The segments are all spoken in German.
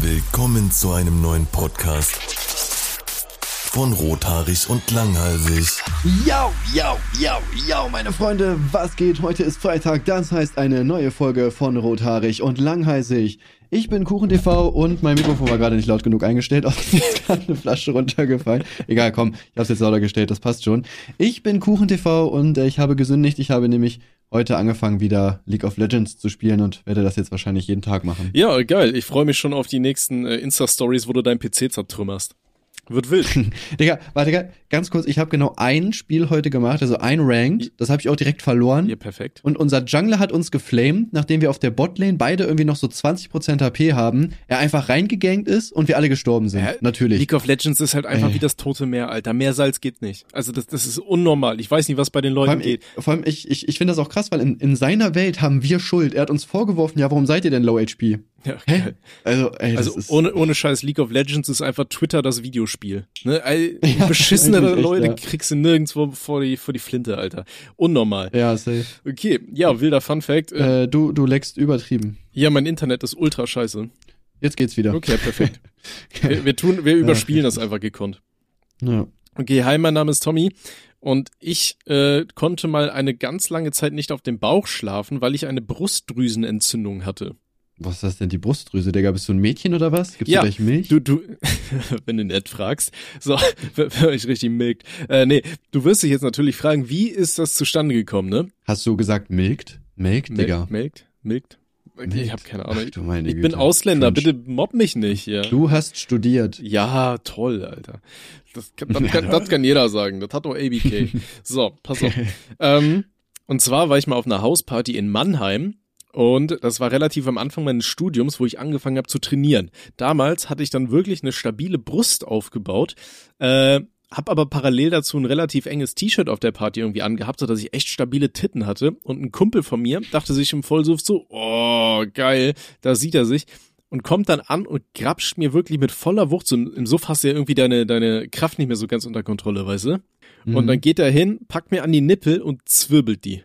Willkommen zu einem neuen Podcast von Rothaarig und Langhalsig. Yo, yo, yo, yo, meine Freunde, was geht? Heute ist Freitag, das heißt eine neue Folge von Rothaarig und Langhalsig. Ich bin KuchenTV und mein Mikrofon war gerade nicht laut genug eingestellt. Auch ist gerade eine Flasche runtergefallen. Egal, komm, ich hab's jetzt lauter gestellt, das passt schon. Ich bin KuchenTV und ich habe gesündigt. Ich habe nämlich heute angefangen, wieder League of Legends zu spielen und werde das jetzt wahrscheinlich jeden Tag machen. Ja, geil. Ich freue mich schon auf die nächsten äh, Insta-Stories, wo du deinen PC zertrümmerst. Wird wild. Digga, warte, Digga, ganz kurz, ich habe genau ein Spiel heute gemacht, also ein Ranked. Das habe ich auch direkt verloren. Ja, perfekt. Und unser Jungler hat uns geflamed, nachdem wir auf der Botlane beide irgendwie noch so 20% HP haben, er einfach reingegangt ist und wir alle gestorben sind. Hä? Natürlich. League of Legends ist halt einfach Ey. wie das tote Meer, Alter. Mehr Salz geht nicht. Also das, das ist unnormal. Ich weiß nicht, was bei den Vor Leuten allem, geht. vor allem ich, ich, ich finde das auch krass, weil in, in seiner Welt haben wir Schuld. Er hat uns vorgeworfen, ja, warum seid ihr denn Low HP? Ja, Hä? geil. Also, ey, Also ohne, ohne Scheiß, League of Legends ist einfach Twitter das Videospiel. Ne? Ja, beschissenere eigentlich echt, Leute ja. kriegst du nirgendwo vor die, vor die Flinte, Alter. Unnormal. Ja, safe. Okay, ja, wilder Fun Fact. Äh, Äh, du, du leckst übertrieben. ja, mein Internet ist ultra scheiße. Jetzt geht's wieder. Okay, perfekt. wir, wir tun, wir überspielen das einfach gekonnt. Ja. Okay, hi, mein Name ist Tommy und ich äh, konnte mal eine ganz lange Zeit nicht auf dem Bauch schlafen, weil ich eine Brustdrüsenentzündung hatte. Was ist das denn, die Brustdrüse, Digga? Bist du ein Mädchen oder was? Gibt's Ja, dir gleich Milch? Du, du, wenn du nett fragst, so, wenn euch richtig milkt. Äh, nee, du wirst dich jetzt natürlich fragen, wie ist das zustande gekommen, ne? Hast du gesagt milkt? Milkt, Digga. Milkt? Milkt? Milkt. Ich habe keine Ahnung. Ach, du meine ich Güte. bin Ausländer, Cringe. bitte mobb mich nicht hier. Du hast studiert. Ja, toll, Alter. Das kann, das, kann, das kann jeder sagen. Das hat doch ABK. So, pass auf. ähm, und zwar war ich mal auf einer Hausparty in Mannheim. Und das war relativ am Anfang meines Studiums, wo ich angefangen habe zu trainieren. Damals hatte ich dann wirklich eine stabile Brust aufgebaut, äh, hab aber parallel dazu ein relativ enges T-Shirt auf der Party irgendwie angehabt, sodass ich echt stabile Titten hatte. Und ein Kumpel von mir dachte sich im Vollsuff so, oh, geil, da sieht er sich und kommt dann an und grapscht mir wirklich mit voller Wucht. So im im Suff hast du ja irgendwie deine, deine Kraft nicht mehr so ganz unter Kontrolle, weißt du? Und Mhm. dann geht er hin, packt mir an die Nippel und zwirbelt die.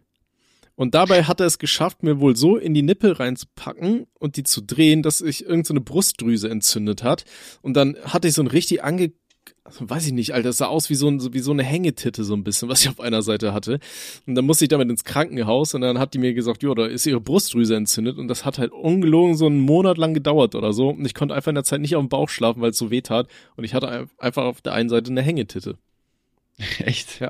Und dabei hat er es geschafft, mir wohl so in die Nippel reinzupacken und die zu drehen, dass sich irgendeine so eine Brustdrüse entzündet hat. Und dann hatte ich so ein richtig ange, weiß ich nicht, Alter, es sah aus wie so, ein, wie so eine Hängetitte so ein bisschen, was ich auf einer Seite hatte. Und dann musste ich damit ins Krankenhaus und dann hat die mir gesagt, jo, da ist ihre Brustdrüse entzündet und das hat halt ungelogen so einen Monat lang gedauert oder so. Und ich konnte einfach in der Zeit nicht auf dem Bauch schlafen, weil es so weh tat. Und ich hatte ein- einfach auf der einen Seite eine Hängetitte. Echt? Ja.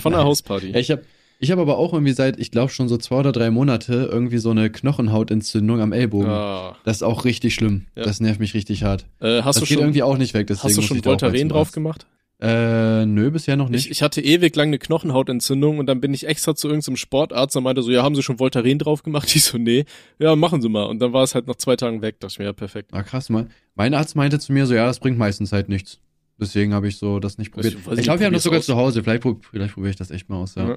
Von der Hausparty. Ja, ich habe ich hab aber auch irgendwie seit, ich glaube schon so zwei oder drei Monate irgendwie so eine Knochenhautentzündung am Ellbogen. Ah. Das ist auch richtig schlimm. Ja. Das nervt mich richtig hart. Äh, hast das du geht schon, irgendwie auch nicht weg, deswegen hast du schon Voltaren drauf gemacht? Äh, nö, bisher noch nicht. Ich, ich hatte ewig lang eine Knochenhautentzündung und dann bin ich extra zu irgendeinem Sportarzt und meinte so, ja, haben Sie schon Voltaren drauf gemacht? Ich so, nee, ja, machen Sie mal. Und dann war es halt nach zwei Tagen weg. Dachte ich mir, ja, perfekt. Ah, krass, mal. Mein Arzt meinte zu mir so, ja, das bringt meistens halt nichts. Deswegen habe ich so das nicht probiert. ich- ich glaube, wir haben das sogar aus. zu Hause. Vielleicht, prob- vielleicht probiere ich das echt mal aus, ja. Ja.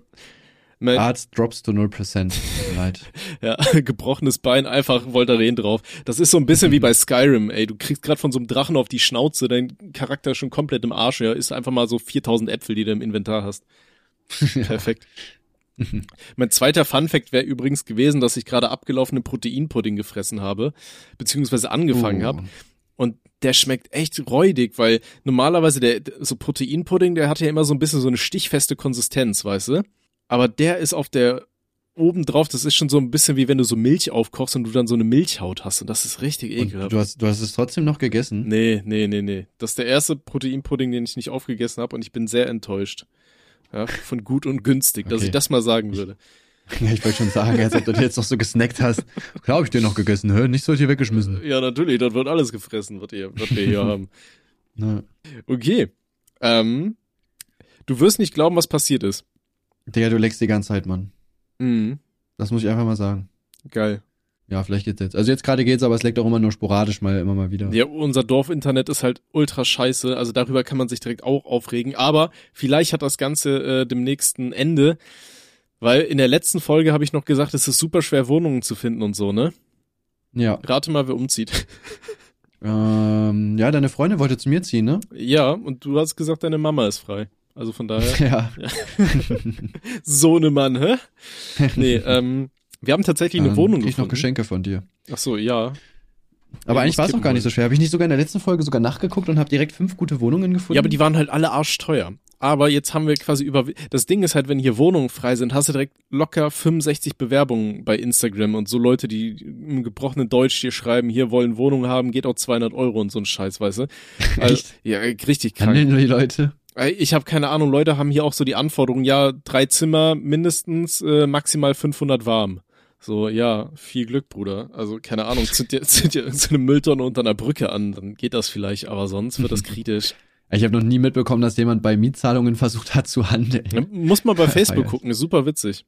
Mein, Arzt drops to 0%. Tut mir Leid. ja, gebrochenes Bein, einfach Voltaren drauf. Das ist so ein bisschen wie bei Skyrim, ey. Du kriegst gerade von so einem Drachen auf die Schnauze, dein Charakter ist schon komplett im Arsch, ja. Ist einfach mal so 4000 Äpfel, die du im Inventar hast. Perfekt. mein zweiter Funfact wäre übrigens gewesen, dass ich gerade abgelaufene Proteinpudding gefressen habe, beziehungsweise angefangen Oh. habe. Und der schmeckt echt räudig, weil normalerweise der, so Proteinpudding, der hat ja immer so ein bisschen so eine stichfeste Konsistenz, weißt du? Aber der ist auf der oben drauf, das ist schon so ein bisschen wie wenn du so Milch aufkochst und du dann so eine Milchhaut hast und das ist richtig Und ekelhaft. du hast, du hast es trotzdem noch gegessen? Nee, nee, nee, nee. Das ist der erste Proteinpudding, den ich nicht aufgegessen habe und ich bin sehr enttäuscht. Ja, von gut und günstig, dass Okay. ich das mal sagen würde. Ja, ich wollte schon sagen, als ob du dir jetzt noch so gesnackt hast. Klar ich dir noch gegessen, hör? Nicht so hier weggeschmissen. Ja, natürlich, dort wird alles gefressen, was, ihr, was wir hier haben. Na, Okay. Ähm, du wirst nicht glauben, was passiert ist. Digga, du leckst die ganze Zeit, Mann. Mhm. Das muss ich einfach mal sagen. Geil. Ja, vielleicht geht's jetzt. Also jetzt gerade geht's, aber es leckt auch immer nur sporadisch mal, immer mal wieder. Ja, unser Dorfinternet ist halt ultra scheiße, also darüber kann man sich direkt auch aufregen, aber vielleicht hat das Ganze äh, dem nächsten Ende, weil in der letzten Folge habe ich noch gesagt, es ist super schwer Wohnungen zu finden und so, ne? Ja. Rate mal, wer umzieht. Ähm, ja, deine Freundin wollte zu mir ziehen, ne? ja, und du hast gesagt, deine Mama ist frei. Also von daher, Ja. so ne Mann, hä? Nee, ähm, wir haben tatsächlich eine Ähm, Wohnung krieg ich noch. Geschenke von dir. Ach so, ja. Aber eigentlich war es auch gar nicht so schwer. Habe ich nicht sogar in der letzten Folge sogar nachgeguckt und habe direkt fünf gute Wohnungen gefunden? Ja, aber die waren halt alle arschteuer. Aber jetzt haben wir quasi über, das Ding ist halt, wenn hier Wohnungen frei sind, hast du direkt locker 65 Bewerbungen bei Instagram und so Leute, die im gebrochenen Deutsch hier schreiben, hier wollen Wohnungen haben, geht auch 200 Euro und so ein Scheiß, weißt du? Also, ja, richtig krank. Handeln die Leute? Ich habe keine Ahnung, Leute haben hier auch so die Anforderungen, ja, drei Zimmer mindestens, äh, maximal 500 warm. So, ja, viel Glück, Bruder. Also, keine Ahnung, zünd dir, zünd dir so eine Mülltonne unter einer Brücke an, dann geht das vielleicht, aber sonst wird das kritisch. Ich habe noch nie mitbekommen, dass jemand bei Mietzahlungen versucht hat zu handeln. Muss man bei Facebook gucken, ist super witzig.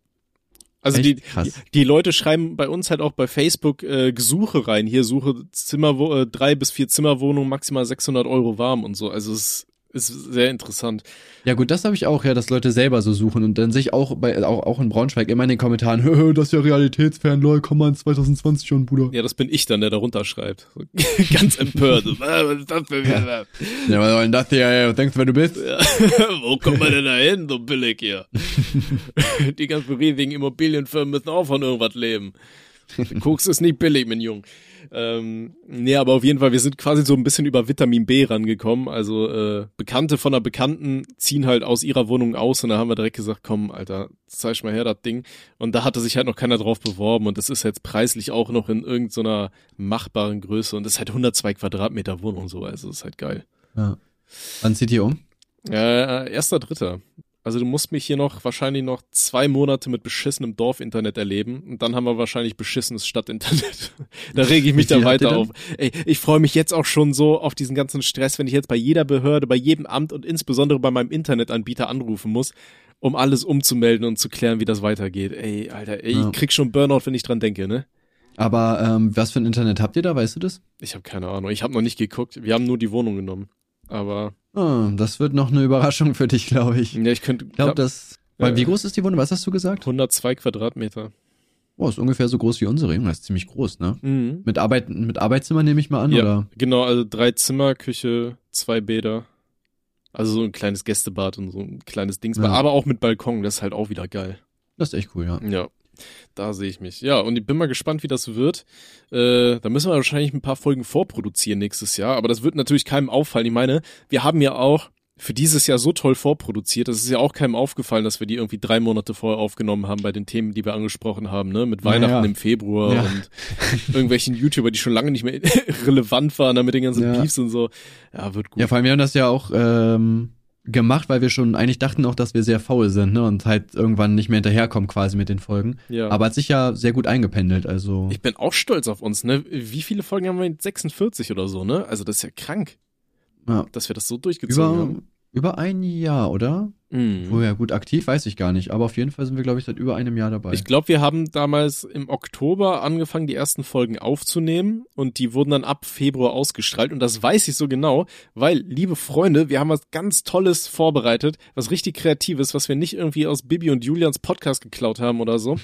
Also die, die, die Leute schreiben bei uns halt auch bei Facebook äh, Gesuche rein. Hier suche Zimmer, äh, drei bis vier Zimmerwohnungen, maximal 600 Euro warm und so. Also es ist sehr interessant. Ja gut, das habe ich auch, ja, dass Leute selber so suchen und dann sich auch bei auch, auch in Braunschweig immer in den Kommentaren, das ist ja realitätsfern, lol, komm mal in 2020 schon, Bruder. Ja, das bin ich dann, der da runterschreibt. Ganz empört. was ist das für ja. ja, was soll denn das hier, ey? denkst du, wer du bist? Ja. Wo kommt man denn da hin, so billig hier? Die ganzen riesigen Immobilienfirmen müssen auch von irgendwas leben. Koks ist nicht billig, mein Jung. Ähm, nee, aber auf jeden Fall, wir sind quasi so ein bisschen über Vitamin B rangekommen. Also äh, Bekannte von einer Bekannten ziehen halt aus ihrer Wohnung aus und da haben wir direkt gesagt, komm, Alter, zeig mal her das Ding. Und da hatte sich halt noch keiner drauf beworben und das ist jetzt preislich auch noch in irgendeiner machbaren Größe und das ist halt 102 Quadratmeter Wohnung so, also das ist halt geil. Ja. Wann zieht ihr um? Äh, erster Dritter. Also du musst mich hier noch wahrscheinlich noch zwei Monate mit beschissenem Dorfinternet erleben und dann haben wir wahrscheinlich beschissenes Stadtinternet. da rege ich mich dann weiter auf. Ey, ich freue mich jetzt auch schon so auf diesen ganzen Stress, wenn ich jetzt bei jeder Behörde, bei jedem Amt und insbesondere bei meinem Internetanbieter anrufen muss, um alles umzumelden und zu klären, wie das weitergeht. Ey, Alter, ey, ja. ich krieg schon Burnout, wenn ich dran denke, ne? Aber ähm, was für ein Internet habt ihr da, weißt du das? Ich habe keine Ahnung. Ich habe noch nicht geguckt. Wir haben nur die Wohnung genommen. Aber Oh, das wird noch eine Überraschung für dich, glaube ich. Ja, ich könnte. Ich glaube, das. Weil, wie groß ist die Wohnung? Was hast du gesagt? 102 Quadratmeter. Oh, ist ungefähr so groß wie unsere. Das ist ziemlich groß, ne? Mhm. Mit, Arbeit, mit Arbeitszimmer nehme ich mal an, ja, oder? Genau, also drei Zimmer, Küche, zwei Bäder. Also so ein kleines Gästebad und so ein kleines Dingsbad, ja. aber auch mit Balkon, das ist halt auch wieder geil. Das ist echt cool, ja. Ja. Da sehe ich mich. Ja, und ich bin mal gespannt, wie das wird. Äh, da müssen wir wahrscheinlich ein paar Folgen vorproduzieren nächstes Jahr, aber das wird natürlich keinem auffallen. Ich meine, wir haben ja auch für dieses Jahr so toll vorproduziert. Das ist ja auch keinem aufgefallen, dass wir die irgendwie drei Monate vorher aufgenommen haben bei den Themen, die wir angesprochen haben, ne? Mit Weihnachten ja, ja. im Februar ja. und irgendwelchen YouTuber, die schon lange nicht mehr relevant waren, da mit den ganzen Beefs und so. Ja, wird gut. Ja, vor allem wir haben das ja auch ähm, gemacht, weil wir schon eigentlich dachten auch, dass wir sehr faul sind, ne? Und halt irgendwann nicht mehr hinterherkommen quasi mit den Folgen. Ja. Aber hat sich ja sehr gut eingependelt, also. Ich bin auch stolz auf uns, ne? Wie viele Folgen haben wir? 46 oder so, ne? Also das ist ja krank. Ja. Dass wir das so durchgezogen über, haben. Über ein Jahr, oder? Mhm. Oh ja, gut, aktiv weiß ich gar nicht. Aber auf jeden Fall sind wir, glaube ich, seit über einem Jahr dabei. Ich glaube, wir haben damals im Oktober angefangen, die ersten Folgen aufzunehmen und die wurden dann ab Februar ausgestrahlt. Und das weiß ich so genau, weil, liebe Freunde, wir haben was ganz Tolles vorbereitet, was richtig Kreatives, was wir nicht irgendwie aus Bibi und Julians Podcast geklaut haben oder so.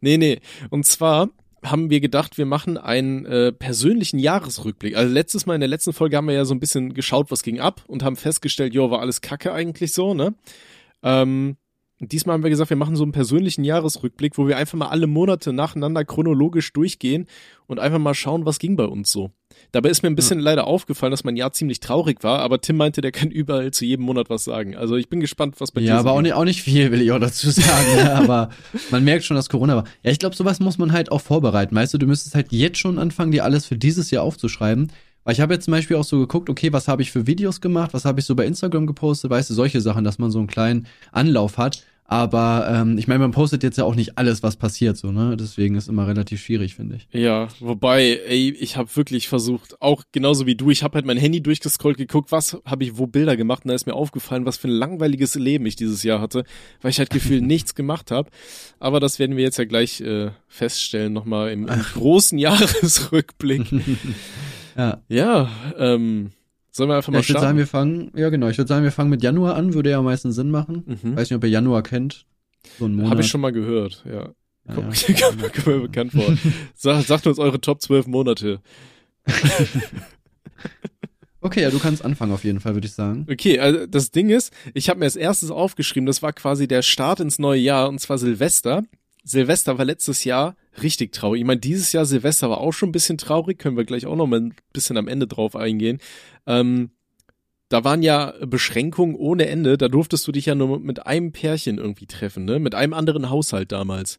Nee, nee. Und zwar haben wir gedacht, wir machen einen äh, persönlichen Jahresrückblick. Also letztes Mal in der letzten Folge haben wir ja so ein bisschen geschaut, was ging ab und haben festgestellt, jo, war alles Kacke eigentlich so, ne? Ähm, diesmal haben wir gesagt, wir machen so einen persönlichen Jahresrückblick, wo wir einfach mal alle Monate nacheinander chronologisch durchgehen und einfach mal schauen, was ging bei uns so. Dabei ist mir ein bisschen ja. leider aufgefallen, dass mein Jahr ziemlich traurig war, aber Tim meinte, der kann überall zu jedem Monat was sagen. Also ich bin gespannt, was bei ja, dir Ja, aber auch nicht, auch nicht viel, will ich auch dazu sagen. ja, ne? aber man merkt schon, dass Corona war. Ja, ich glaube, sowas muss man halt auch vorbereiten. Weißt du, du müsstest halt jetzt schon anfangen, dir alles für dieses Jahr aufzuschreiben. Weil ich habe jetzt zum Beispiel auch so geguckt, okay, was habe ich für Videos gemacht, was habe ich so bei Instagram gepostet, weißt du, solche Sachen, dass man so einen kleinen Anlauf hat. Aber ähm, ich meine, man postet jetzt ja auch nicht alles, was passiert, so, ne? Deswegen ist immer relativ schwierig, finde ich. Ja, wobei, ey, ich habe wirklich versucht, auch genauso wie du, ich habe halt mein Handy durchgescrollt, geguckt, was habe ich wo Bilder gemacht und da ist mir aufgefallen, was für ein langweiliges Leben ich dieses Jahr hatte, weil ich halt gefühlt nichts gemacht habe. Aber das werden wir jetzt ja gleich äh, feststellen, nochmal im, im großen Jahresrückblick. ja. Ja, ähm, Sollen wir einfach mal ja, ich würde sagen, wir fangen, ja genau, ich würde sagen, wir fangen mit Januar an, würde ja am meisten Sinn machen. Mhm. Weiß nicht, ob ihr Januar kennt. So ein Monat. Habe ich schon mal gehört, ja. ja kommt, ja. kommt mir bekannt vor. Sag, sagt uns eure Top 12 Monate. okay, ja, du kannst anfangen auf jeden Fall, würde ich sagen. Okay, also das Ding ist, ich habe mir als erstes aufgeschrieben, das war quasi der Start ins neue Jahr, und zwar Silvester. Silvester war letztes Jahr richtig traurig. Ich meine, dieses Jahr Silvester war auch schon ein bisschen traurig, können wir gleich auch noch mal ein bisschen am Ende drauf eingehen. Ähm, da waren ja Beschränkungen ohne Ende, da durftest du dich ja nur mit einem Pärchen irgendwie treffen, ne? Mit einem anderen Haushalt damals.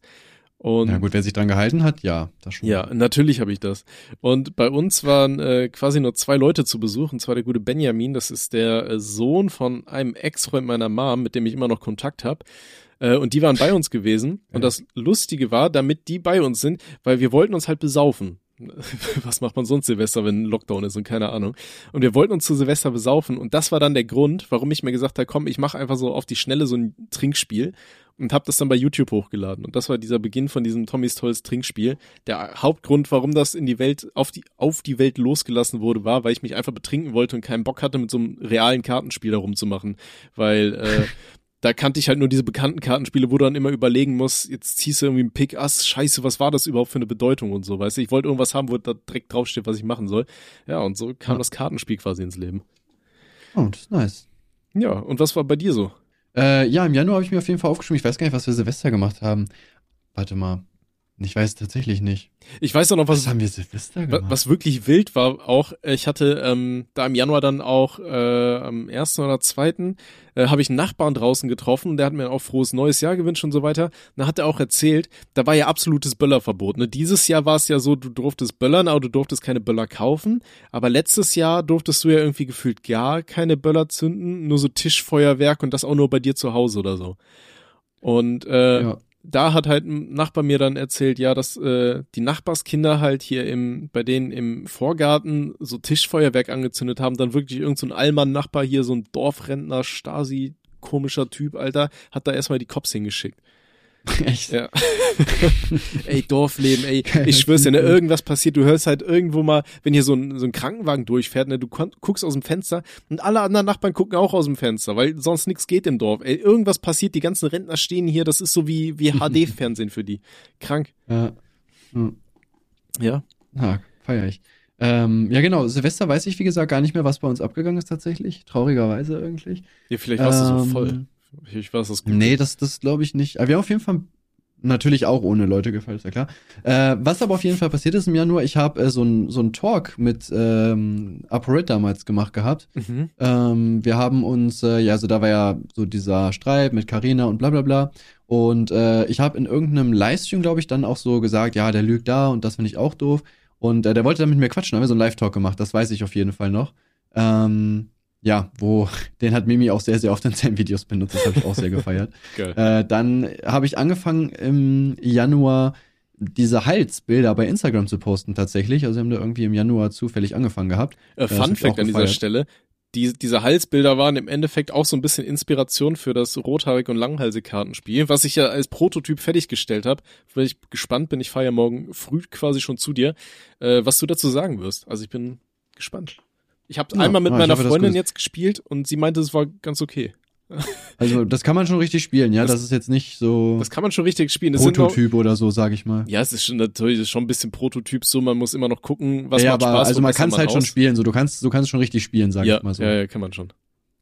Und ja gut, wer sich dran gehalten hat, ja, das schon. Ja, natürlich habe ich das. Und bei uns waren äh, quasi nur zwei Leute zu Besuch, und zwar der gute Benjamin, das ist der äh, Sohn von einem Ex-Freund meiner Mom, mit dem ich immer noch Kontakt habe. Äh, und die waren bei uns gewesen. Und das Lustige war, damit die bei uns sind, weil wir wollten uns halt besaufen. was macht man sonst Silvester, wenn Lockdown ist und keine Ahnung. Und wir wollten uns zu Silvester besaufen und das war dann der Grund, warum ich mir gesagt habe, komm, ich mache einfach so auf die Schnelle so ein Trinkspiel und habe das dann bei YouTube hochgeladen. Und das war dieser Beginn von diesem Tommys tolles Trinkspiel. Der Hauptgrund, warum das in die Welt, auf die, auf die Welt losgelassen wurde, war, weil ich mich einfach betrinken wollte und keinen Bock hatte, mit so einem realen Kartenspiel da rumzumachen. Weil äh, da kannte ich halt nur diese bekannten Kartenspiele, wo du dann immer überlegen musst, jetzt ziehst du irgendwie einen Pick Ass, scheiße, was war das überhaupt für eine Bedeutung und so, weißt du? Ich wollte irgendwas haben, wo da direkt draufsteht, was ich machen soll. Ja, und so kam ja. das Kartenspiel quasi ins Leben. Oh, das ist nice. Ja, und was war bei dir so? Äh, ja, im Januar habe ich mir auf jeden Fall aufgeschrieben, ich weiß gar nicht, was wir Silvester gemacht haben. Warte mal. Ich weiß tatsächlich nicht. Ich weiß auch noch, was, was haben wir Silvester gemacht? Was wirklich wild war auch, ich hatte ähm, da im Januar dann auch äh, am ersten oder zweiten äh, habe ich einen Nachbarn draußen getroffen, der hat mir auch frohes neues Jahr gewünscht und so weiter. Da hat er auch erzählt, da war ja absolutes Böllerverbot. Ne? Dieses Jahr war es ja so, du durftest böllern, aber du durftest keine Böller kaufen. Aber letztes Jahr durftest du ja irgendwie gefühlt gar keine Böller zünden, nur so Tischfeuerwerk und das auch nur bei dir zu Hause oder so. Und äh, ja da hat halt ein Nachbar mir dann erzählt, ja, dass äh, die Nachbarskinder halt hier im, bei denen im Vorgarten so Tischfeuerwerk angezündet haben, dann wirklich irgendein so Allmann-Nachbar hier, so ein Dorfrentner, Stasi, komischer Typ, Alter, hat da erstmal die Cops hingeschickt. Echt? Ja. ey, Dorfleben, ey. Ich schwör's dir, ne, irgendwas passiert. Du hörst halt irgendwo mal, wenn hier so ein, so ein Krankenwagen durchfährt, ne, du guckst aus dem Fenster und alle anderen Nachbarn gucken auch aus dem Fenster, weil sonst nichts geht im Dorf. Ey, irgendwas passiert, die ganzen Rentner stehen hier, das ist so wie, wie HD-Fernsehen für die. Krank. Ja. Hm. Ja. Ah, feier ich. Ähm, ja, genau. Silvester weiß ich, wie gesagt, gar nicht mehr, was bei uns abgegangen ist tatsächlich. Traurigerweise irgendwie. Ja, vielleicht warst ähm, du so voll. Ich weiß das gut. Nee, das, das glaube ich nicht. Aber wir haben auf jeden Fall natürlich auch ohne Leute gefallen, ist ja klar. Äh, was aber auf jeden Fall passiert ist im Januar, ich habe äh, so ein so ein Talk mit ähm, ApoRed damals gemacht gehabt. Mhm. Ähm, wir haben uns, äh, ja, also da war ja so dieser Streit mit Carina und bla bla bla. Und äh, ich habe in irgendeinem Livestream, glaube ich, dann auch so gesagt, ja, der lügt da und das finde ich auch doof. Und äh, der wollte dann mit mir quatschen, haben wir so einen Live-Talk gemacht, das weiß ich auf jeden Fall noch. Ähm, ja, wo den hat Mimi auch sehr, sehr oft in seinen Videos benutzt. Das habe ich auch sehr gefeiert. äh, dann habe ich angefangen im Januar diese Halsbilder bei Instagram zu posten tatsächlich. Also haben da irgendwie im Januar zufällig angefangen gehabt. Äh, Fun Fact an dieser Stelle. Die, diese Halsbilder waren im Endeffekt auch so ein bisschen Inspiration für das rothaarig und langhalsig Kartenspiel, was ich ja als Prototyp fertiggestellt habe. Weil ich gespannt bin, ich fahre ja morgen früh quasi schon zu dir, äh, was du dazu sagen wirst. Also ich bin gespannt. Ich habe ja, einmal mit ja, meiner hoffe, Freundin jetzt gespielt und sie meinte, es war ganz okay. Also das kann man schon richtig spielen, ja. Das, das ist jetzt nicht so. Das kann man schon richtig spielen. Das Prototyp oder so, sag ich mal. Ja, es ist schon natürlich schon ein bisschen Prototyp. So, man muss immer noch gucken, was ja, macht aber Spaß. Also man kann es halt raus. schon spielen. So, du kannst, du kannst schon richtig spielen, sag ja, ich mal so. Ja, ja, kann man schon.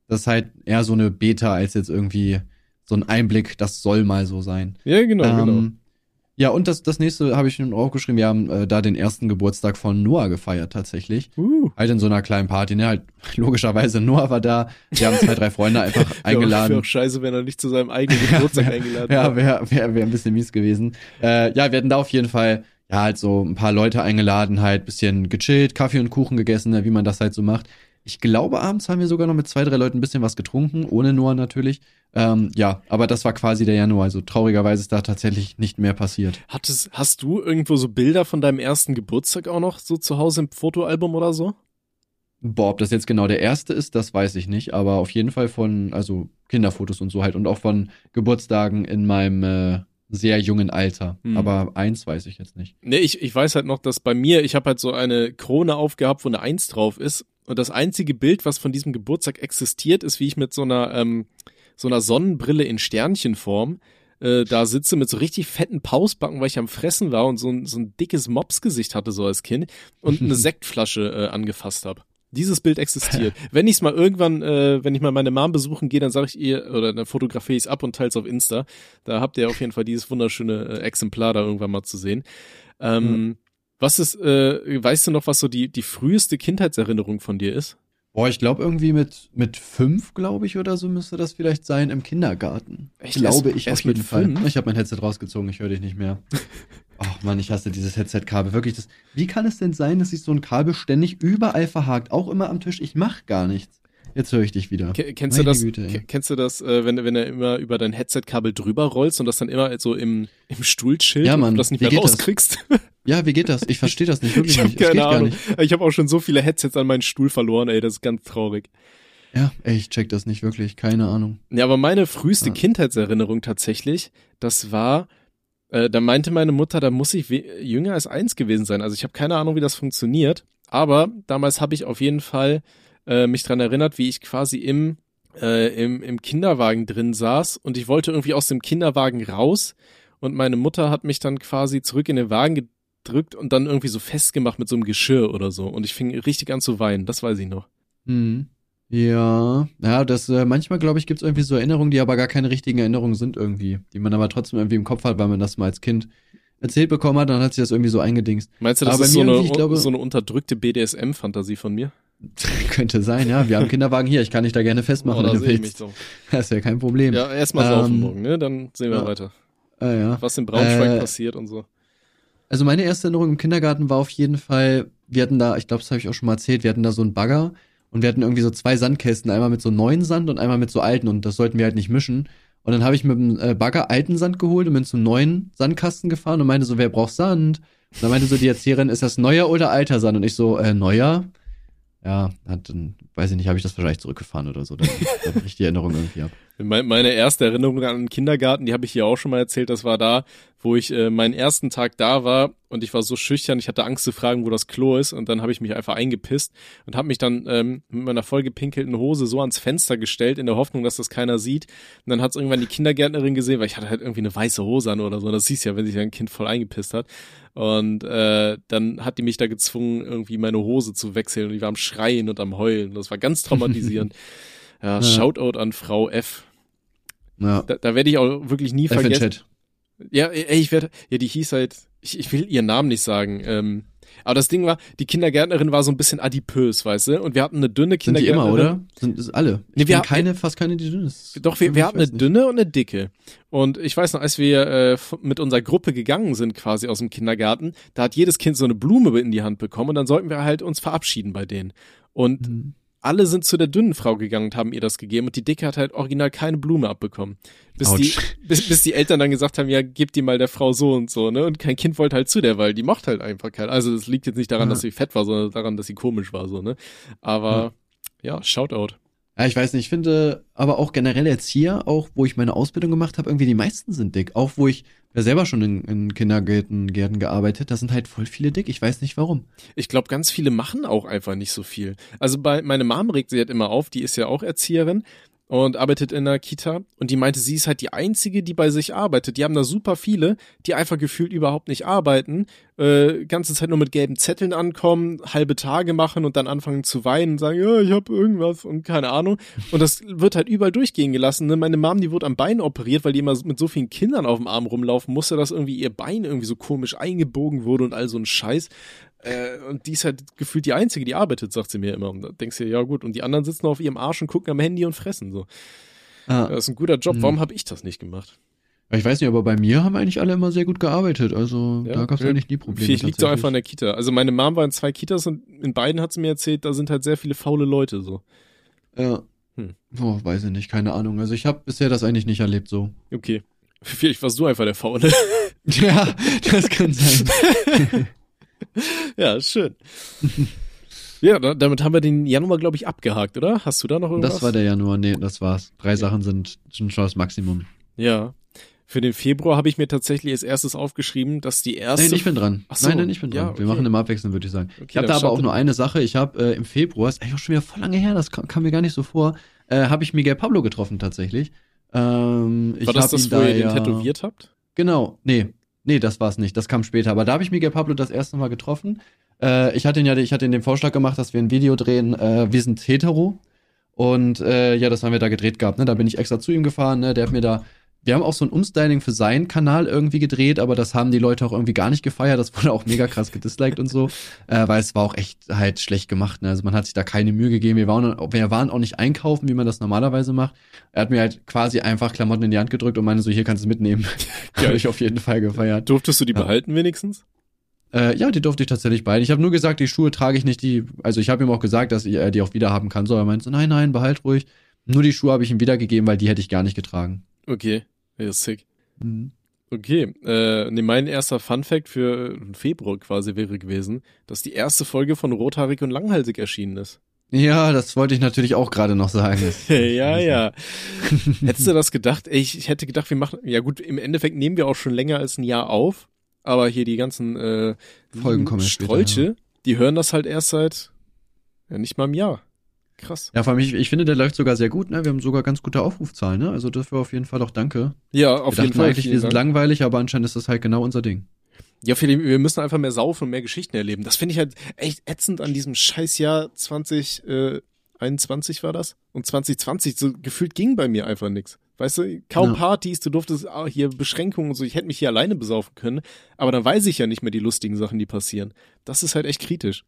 Das ist halt eher so eine Beta als jetzt irgendwie so ein Einblick. Das soll mal so sein. Ja, genau, ähm, genau. Ja, und das, das nächste habe ich nun auch geschrieben. Wir haben äh, da den ersten Geburtstag von Noah gefeiert, tatsächlich. Uh. Halt in so einer kleinen Party, ne? Halt, logischerweise, Noah war da. Wir haben zwei, drei Freunde einfach eingeladen. Wäre auch scheiße, wenn er nicht zu seinem eigenen Geburtstag ja, eingeladen Ja, wäre wär, wär ein bisschen mies gewesen. Äh, ja, wir hatten da auf jeden Fall, ja, halt so ein paar Leute eingeladen, halt bisschen gechillt, Kaffee und Kuchen gegessen, ne, wie man das halt so macht. Ich glaube, abends haben wir sogar noch mit zwei, drei Leuten ein bisschen was getrunken, ohne Noah natürlich. Ähm, ja, aber das war quasi der Januar. Also traurigerweise ist da tatsächlich nicht mehr passiert. Hattest, hast du irgendwo so Bilder von deinem ersten Geburtstag auch noch so zu Hause im Fotoalbum oder so? Boah, ob das jetzt genau der erste ist, das weiß ich nicht. Aber auf jeden Fall von, also Kinderfotos und so halt und auch von Geburtstagen in meinem äh, sehr jungen Alter. Hm. Aber eins weiß ich jetzt nicht. Nee, ich, ich weiß halt noch, dass bei mir, ich habe halt so eine Krone aufgehabt, wo eine Eins drauf ist. Und das einzige Bild, was von diesem Geburtstag existiert, ist, wie ich mit so einer, ähm, so einer Sonnenbrille in Sternchenform äh, da sitze mit so richtig fetten Pausbacken, weil ich am Fressen war und so ein, so ein dickes Mopsgesicht hatte so als Kind und eine Sektflasche äh, angefasst habe. Dieses Bild existiert. wenn ich es mal irgendwann, äh, wenn ich mal meine Mom besuchen gehe, dann sage ich ihr, oder dann fotografiere ich es ab und teile es auf Insta. Da habt ihr auf jeden Fall dieses wunderschöne äh, Exemplar da irgendwann mal zu sehen. Ähm, mhm. Was ist, äh, weißt du noch, was so die, die früheste Kindheitserinnerung von dir ist? Boah, ich glaube irgendwie mit, mit fünf, glaube ich, oder so müsste das vielleicht sein im Kindergarten. Echt? Glaube ich erst auf jeden Fall. Fünf? Ich habe mein Headset rausgezogen, ich höre dich nicht mehr. Ach man, ich hasse dieses Headset-Kabel. Wirklich, das. Wie kann es denn sein, dass sich so ein Kabel ständig überall verhakt? Auch immer am Tisch. Ich mach gar nichts. Jetzt höre ich dich wieder. K kennst, du das, Güte, kennst du das, äh, wenn, wenn er immer über dein Headset-Kabel drüber rollst und das dann immer so im, im Stuhl chillt ja, Mann, und das nicht mehr rauskriegst? Das? Ja, wie geht das? Ich verstehe das nicht. Wirklich ich habe keine Ahnung. Ich habe auch schon so viele Headsets an meinen Stuhl verloren, ey, das ist ganz traurig. Ja, ey, ich check das nicht wirklich, keine Ahnung. Ja, aber meine früheste ja. Kindheitserinnerung tatsächlich, das war, äh, da meinte meine Mutter, da muss ich jünger als eins gewesen sein. Also ich habe keine Ahnung, wie das funktioniert, aber damals habe ich auf jeden Fall äh, mich dran erinnert, wie ich quasi im, äh, im, im Kinderwagen drin saß und ich wollte irgendwie aus dem Kinderwagen raus und meine Mutter hat mich dann quasi zurück in den Wagen gedrückt und dann irgendwie so festgemacht mit so einem Geschirr oder so. Und ich fing richtig an zu weinen, das weiß ich noch. Mhm. Ja, ja, das äh, manchmal glaube ich gibt es irgendwie so Erinnerungen, die aber gar keine richtigen Erinnerungen sind irgendwie, die man aber trotzdem irgendwie im Kopf hat, weil man das mal als Kind erzählt bekommen hat, dann hat sich das irgendwie so eingedingst. Meinst du, das aber ist so eine, glaube, so eine unterdrückte BDSM-Fantasie von mir? Könnte sein, ja. Wir haben Kinderwagen hier, ich kann dich da gerne festmachen, oh, wenn du willst. So. Das ist ja kein Problem. Ja, erstmal ähm, saufen morgen, ne? Dann sehen wir ja. weiter. Ah, ja. Was in Braunschweig äh, passiert und so. Also meine erste Erinnerung im Kindergarten war auf jeden Fall, wir hatten da, ich glaube, das habe ich auch schon mal erzählt, wir hatten da so einen Bagger und wir hatten irgendwie so zwei Sandkästen, einmal mit so neuen Sand und einmal mit so alten und das sollten wir halt nicht mischen. Und dann habe ich mit dem äh, Bagger alten Sand geholt und bin zum neuen Sandkasten gefahren und meinte so, wer braucht Sand? Und dann meinte so die Erzieherin, ist das neuer oder alter Sand? Und ich so, äh, neuer? Ja, hat dann, weiß ich nicht, habe ich das wahrscheinlich zurückgefahren oder so. Dann, dann bricht die Erinnerung irgendwie ab. Meine erste Erinnerung an den Kindergarten, die habe ich hier auch schon mal erzählt, das war da, wo ich äh, meinen ersten Tag da war und ich war so schüchtern, ich hatte Angst zu fragen, wo das Klo ist und dann habe ich mich einfach eingepisst und habe mich dann ähm, mit meiner vollgepinkelten Hose so ans Fenster gestellt in der Hoffnung, dass das keiner sieht und dann hat es irgendwann die Kindergärtnerin gesehen, weil ich hatte halt irgendwie eine weiße Hose an oder so, das siehst ja, wenn sich ein Kind voll eingepisst hat und äh, dann hat die mich da gezwungen, irgendwie meine Hose zu wechseln und die war am Schreien und am Heulen, das war ganz traumatisierend. ja, ja, Shoutout an Frau F ja. Da, da werde ich auch wirklich nie F vergessen. Chat. Ja, ey, ich werde, ja, die hieß halt, ich, ich will ihren Namen nicht sagen. Ähm, aber das Ding war, die Kindergärtnerin war so ein bisschen adipös, weißt du? Und wir hatten eine dünne Kindergärtnerin. Sind die immer, oder? Sind es alle? Ich nee, wir keine, fast keine, die dünn ist. Doch, wir, wir hatten eine nicht. dünne und eine dicke. Und ich weiß noch, als wir äh, mit unserer Gruppe gegangen sind, quasi aus dem Kindergarten, da hat jedes Kind so eine Blume in die Hand bekommen und dann sollten wir halt uns verabschieden bei denen. Und mhm alle sind zu der dünnen Frau gegangen und haben ihr das gegeben und die Dicke hat halt original keine Blume abbekommen. Bis die, bis, bis die Eltern dann gesagt haben, ja, gib die mal der Frau so und so, ne? Und kein Kind wollte halt zu der, weil die macht halt einfach keinen. Also das liegt jetzt nicht daran, ja. dass sie fett war, sondern daran, dass sie komisch war, so, ne? Aber ja, ja Shoutout. Ja, ich weiß nicht, ich finde aber auch generell Erzieher, auch wo ich meine Ausbildung gemacht habe, irgendwie die meisten sind dick. Auch wo ich ja selber schon in, in Kindergärten Gärten gearbeitet, da sind halt voll viele dick. Ich weiß nicht warum. Ich glaube, ganz viele machen auch einfach nicht so viel. Also bei meine Mom regt sie halt immer auf, die ist ja auch Erzieherin und arbeitet in einer Kita und die meinte, sie ist halt die einzige, die bei sich arbeitet. Die haben da super viele, die einfach gefühlt überhaupt nicht arbeiten, äh, ganze Zeit nur mit gelben Zetteln ankommen, halbe Tage machen und dann anfangen zu weinen und sagen, ja, ich habe irgendwas und keine Ahnung. Und das wird halt überall durchgehen gelassen. Ne? Meine Mom, die wurde am Bein operiert, weil die immer mit so vielen Kindern auf dem Arm rumlaufen musste, dass irgendwie ihr Bein irgendwie so komisch eingebogen wurde und all so ein Scheiß. Äh, und die ist halt gefühlt die Einzige, die arbeitet, sagt sie mir immer. Und da denkst du, ja gut, und die anderen sitzen auf ihrem Arsch und gucken am Handy und fressen so. Ah. Das ist ein guter Job. Mhm. Warum habe ich das nicht gemacht? Ich weiß nicht, aber bei mir haben eigentlich alle immer sehr gut gearbeitet. Also ja, da gab es ja. eigentlich nie Probleme. Vielleicht liegt so einfach in der Kita. Also meine Mom war in zwei Kitas und in beiden hat sie mir erzählt, da sind halt sehr viele faule Leute so. Ja. Hm. Oh, weiß ich nicht, keine Ahnung. Also ich habe bisher das eigentlich nicht erlebt so. Okay. Vielleicht warst du einfach der Faule. ja, das kann sein. ja, schön. ja, damit haben wir den Januar, glaube ich, abgehakt, oder? Hast du da noch irgendwas? Das war der Januar, nee, das war's. Drei ja. Sachen sind, sind schon das Maximum. Ja. Für den Februar habe ich mir tatsächlich als erstes aufgeschrieben, dass die erste. Nein, ich bin dran. Ach so. Nein, nein, ich bin dran. Ja, okay. Wir machen im Abwechseln, würde ich sagen. Okay, ich habe da aber auch nur eine Sache. Ich habe äh, im Februar, ist eigentlich auch schon wieder voll lange her, das kam, kam mir gar nicht so vor, äh, habe ich Miguel Pablo getroffen tatsächlich. Ähm, War das das, wo ihr den ja, tätowiert habt? Genau, nee, Nee, das war's nicht. Das kam später. Aber da habe ich Miguel Pablo das erste Mal getroffen. Äh, ich hatte ihn ja, ich hatte ihn den Vorschlag gemacht, dass wir ein Video drehen. Äh, wir sind hetero. Und äh, ja, das haben wir da gedreht gehabt. Ne? Da bin ich extra zu ihm gefahren. Ne? Der hat mir da wir haben auch so ein Umstyling für seinen Kanal irgendwie gedreht, aber das haben die Leute auch irgendwie gar nicht gefeiert. Das wurde auch mega krass gedisliked und so, äh, weil es war auch echt halt schlecht gemacht. Ne? Also man hat sich da keine Mühe gegeben. Wir waren, wir waren auch nicht einkaufen, wie man das normalerweise macht. Er hat mir halt quasi einfach Klamotten in die Hand gedrückt und meinte so, hier kannst du es mitnehmen. Habe ich auf jeden Fall gefeiert. Durftest du die ja. behalten wenigstens? Äh, ja, die durfte ich tatsächlich behalten. Ich habe nur gesagt, die Schuhe trage ich nicht. Die, also ich habe ihm auch gesagt, dass er die auch wieder haben kann. So, er meinte so, nein, nein, behalt ruhig. Nur die Schuhe habe ich ihm wiedergegeben, weil die hätte ich gar nicht getragen. Okay. Ja, sick. Mhm. Okay, äh, nee, mein erster Fun Fact für Februar quasi wäre gewesen, dass die erste Folge von Rothaarig und Langhalsig erschienen ist. Ja, das wollte ich natürlich auch gerade noch sagen. ja, ja. Hättest du das gedacht? Ich, ich hätte gedacht, wir machen, ja gut, im Endeffekt nehmen wir auch schon länger als ein Jahr auf, aber hier die ganzen äh, Folgen kommen Strolche, später, ja. die hören das halt erst seit ja, nicht mal einem Jahr. Krass. Ja, vor allem, ich, ich finde, der läuft sogar sehr gut, ne? Wir haben sogar ganz gute Aufrufzahlen, ne? Also dafür auf jeden Fall auch danke. Ja, auf wir jeden Fall. eigentlich, wir sind langweilig, aber anscheinend ist das halt genau unser Ding. Ja, Philipp, wir müssen einfach mehr saufen und mehr Geschichten erleben. Das finde ich halt echt ätzend an diesem Scheißjahr 2021 war das. Und 2020, so gefühlt ging bei mir einfach nichts. Weißt du, kaum ja. Partys, du durftest auch hier Beschränkungen und so. Ich hätte mich hier alleine besaufen können, aber dann weiß ich ja nicht mehr die lustigen Sachen, die passieren. Das ist halt echt kritisch.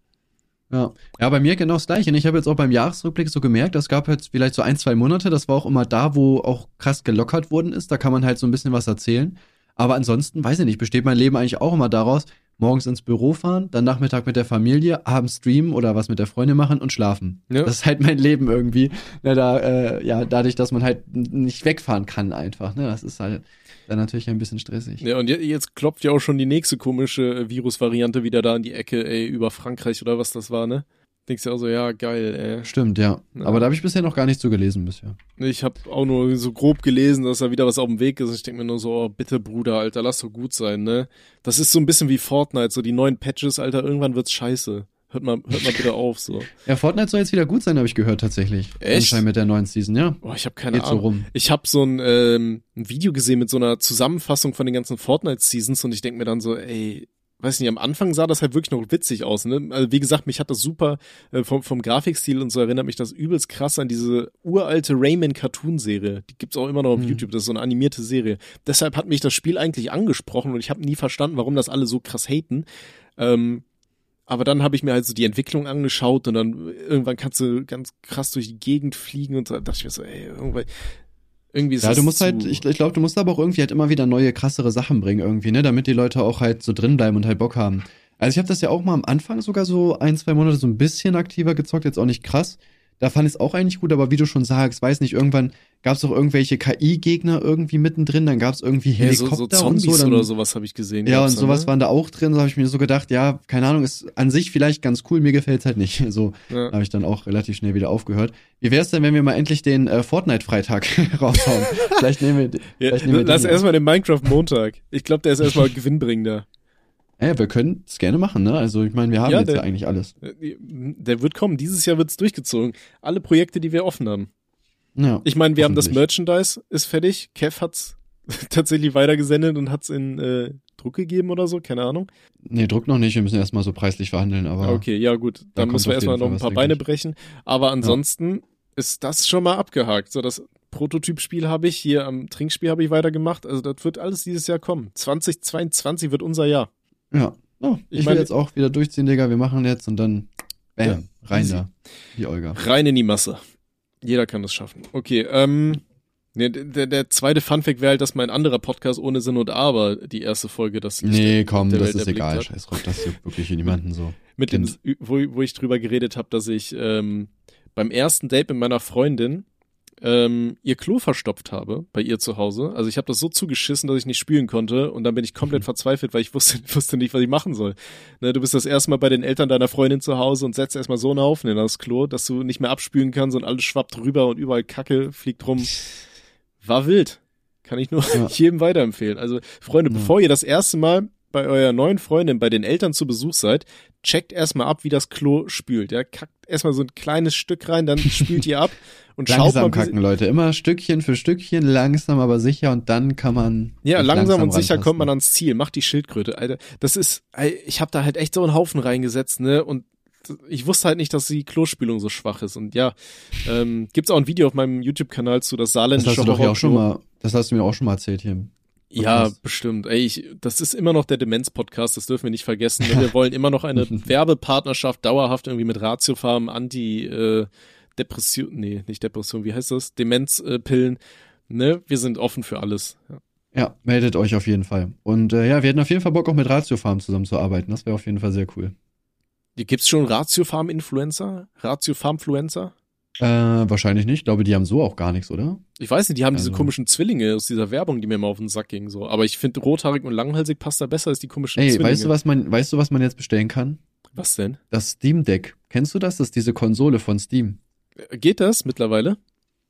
Ja. ja, bei mir genau das gleiche. Und ich habe jetzt auch beim Jahresrückblick so gemerkt, es gab jetzt vielleicht so ein, zwei Monate, das war auch immer da, wo auch krass gelockert worden ist. Da kann man halt so ein bisschen was erzählen. Aber ansonsten, weiß ich nicht, besteht mein Leben eigentlich auch immer daraus, morgens ins Büro fahren, dann Nachmittag mit der Familie, abends streamen oder was mit der Freundin machen und schlafen. Ja. Das ist halt mein Leben irgendwie. Ja, da, äh, ja, dadurch, dass man halt nicht wegfahren kann einfach. Ne? Das ist halt dann natürlich ein bisschen stressig. Ja, und jetzt klopft ja auch schon die nächste komische äh, Virusvariante wieder da in die Ecke, ey, über Frankreich oder was das war, ne? Denkst du auch so, ja, geil, ey. Stimmt, ja. ja. Aber da habe ich bisher noch gar nicht so gelesen bisher. Ich habe auch nur so grob gelesen, dass da wieder was auf dem Weg ist. Ich denke mir nur so, oh, bitte Bruder, Alter, lass doch gut sein, ne? Das ist so ein bisschen wie Fortnite, so die neuen Patches, Alter, irgendwann wird's scheiße. Hört mal, hört mal bitte auf, so. Ja, Fortnite soll jetzt wieder gut sein, habe ich gehört, tatsächlich. Echt? Anscheinend mit der neuen Season, ja. Boah, ich habe keine Geht Ahnung. So rum. Ich habe so ein, ähm, ein Video gesehen mit so einer Zusammenfassung von den ganzen Fortnite-Seasons und ich denk mir dann so, ey, weiß nicht, am Anfang sah das halt wirklich noch witzig aus, ne? Also wie gesagt, mich hat das super äh, vom, vom Grafikstil und so erinnert mich das übelst krass an diese uralte Rayman Cartoon Serie. Die gibt's auch immer noch auf mhm. YouTube, das ist so eine animierte Serie. Deshalb hat mich das Spiel eigentlich angesprochen und ich habe nie verstanden, warum das alle so krass haten. Ähm, aber dann habe ich mir halt so die Entwicklung angeschaut und dann irgendwann kannst du ganz krass durch die Gegend fliegen und da dachte ich mir so, ey, irgendwie, irgendwie ist Ja, du musst halt, ich, ich glaube, du musst aber auch irgendwie halt immer wieder neue, krassere Sachen bringen irgendwie, ne, damit die Leute auch halt so drin bleiben und halt Bock haben. Also ich habe das ja auch mal am Anfang sogar so ein, zwei Monate so ein bisschen aktiver gezockt, jetzt auch nicht krass. Da fand ich es auch eigentlich gut, aber wie du schon sagst, weiß nicht, irgendwann gab es doch irgendwelche KI-Gegner irgendwie mittendrin, dann gab es irgendwie Helikopter ja, so, so Zombies und so. Dann, oder sowas habe ich gesehen. Ja, und sowas ne? waren da auch drin, so habe ich mir so gedacht, ja, keine Ahnung, ist an sich vielleicht ganz cool, mir gefällt's halt nicht. So ja. habe ich dann auch relativ schnell wieder aufgehört. Wie wär's denn, wenn wir mal endlich den äh, Fortnite-Freitag raushauen? vielleicht nehmen wir, ja, vielleicht nehmen wir Lass erstmal den Minecraft-Montag. Ich glaube, der ist erstmal gewinnbringender. Ja, wir können es gerne machen, ne? Also ich meine, wir haben ja, jetzt der, ja eigentlich alles. Äh, der wird kommen. Dieses Jahr wird's durchgezogen. Alle Projekte, die wir offen haben. Ja, ich meine, wir haben das Merchandise, ist fertig. Kev hat's tatsächlich weitergesendet und hat's in äh, Druck gegeben oder so, keine Ahnung. Nee, Druck noch nicht, wir müssen erstmal so preislich verhandeln, aber. Okay, ja gut, dann müssen wir erstmal noch ein paar Beine brechen. Aber ansonsten ja. ist das schon mal abgehakt. So, das Prototypspiel habe ich, hier am Trinkspiel habe ich weitergemacht. Also das wird alles dieses Jahr kommen. 2022 wird unser Jahr. Ja. Oh, ich, ich will jetzt auch wieder durchziehen, Digga. Wir machen jetzt und dann bam, ja, rein easy. da. Die Olga. Rein in die Masse. Jeder kann das schaffen. Okay, ähm, Nee, der, der zweite Funfact wäre halt, dass mein anderer Podcast ohne Sinn und Aber die erste Folge, das Nee, komm, das Welt ist egal. Hat. Scheiß drauf, das juckt wirklich niemanden so. Mit dem, wo, wo ich drüber geredet habe, dass ich ähm, beim ersten Date mit meiner Freundin ähm, ihr Klo verstopft habe bei ihr zu Hause. Also ich habe das so zugeschissen, dass ich nicht spülen konnte und dann bin ich komplett verzweifelt, weil ich wusste, wusste nicht, was ich machen soll. Ne, du bist das erste Mal bei den Eltern deiner Freundin zu Hause und setzt erstmal so einen Haufen in das Klo, dass du nicht mehr abspülen kannst und alles schwappt rüber und überall Kacke fliegt rum. War wild. Kann ich nur ja. jedem weiterempfehlen. Also Freunde, ja. bevor ihr das erste Mal bei eurer neuen Freundin bei den Eltern zu Besuch seid, checkt erstmal ab, wie das Klo spült. Ja, kackt erstmal so ein kleines Stück rein, dann spült ihr ab und schaut langsam mal. kacken, Leute. Immer Stückchen für Stückchen, langsam aber sicher und dann kann man. Ja, sich langsam, und sicher kommt man ans Ziel. Macht die Schildkröte, Alter. Das ist, ich habe da halt echt so einen Haufen reingesetzt, ne? Und ich wusste halt nicht, dass die Klospülung so schwach ist. Und ja, ähm, gibt's auch ein Video auf meinem YouTube-Kanal zu das Das saarländische hast du doch ja auch schon mal. Das hast du mir auch schon mal erzählt hier. im Ja, Podcast. bestimmt. Ey, ich, das ist immer noch der Demenz-Podcast, das dürfen wir nicht vergessen. Wir wollen immer noch eine Werbepartnerschaft dauerhaft irgendwie mit Ratiofarm, Anti, äh, Depression, nee, nicht Depression, wie heißt das? Demenzpillen. ne, wir sind offen für alles. Ja. Ja, meldet euch auf jeden Fall. Und äh, ja, wir hätten auf jeden Fall Bock, auch mit Ratio Farm zusammenzuarbeiten. Das wäre auf jeden Fall sehr cool. Gibt's schon Ratiofarm-Influencer? Ratiofarm-Fluencer? Äh, wahrscheinlich nicht. Ich glaube, die haben so auch gar nichts, oder? Ich weiß nicht, die haben diese Also- komischen Zwillinge aus dieser Werbung, die mir immer auf den Sack ging, so. Aber ich finde, rothaarig und langhalsig passt da besser als die komischen Ey, Zwillinge. weißt du, was man, weißt du, was man jetzt bestellen kann? Was denn? Das Steam Deck. Kennst du das? Das ist diese Konsole von Steam. Äh, Geht das mittlerweile?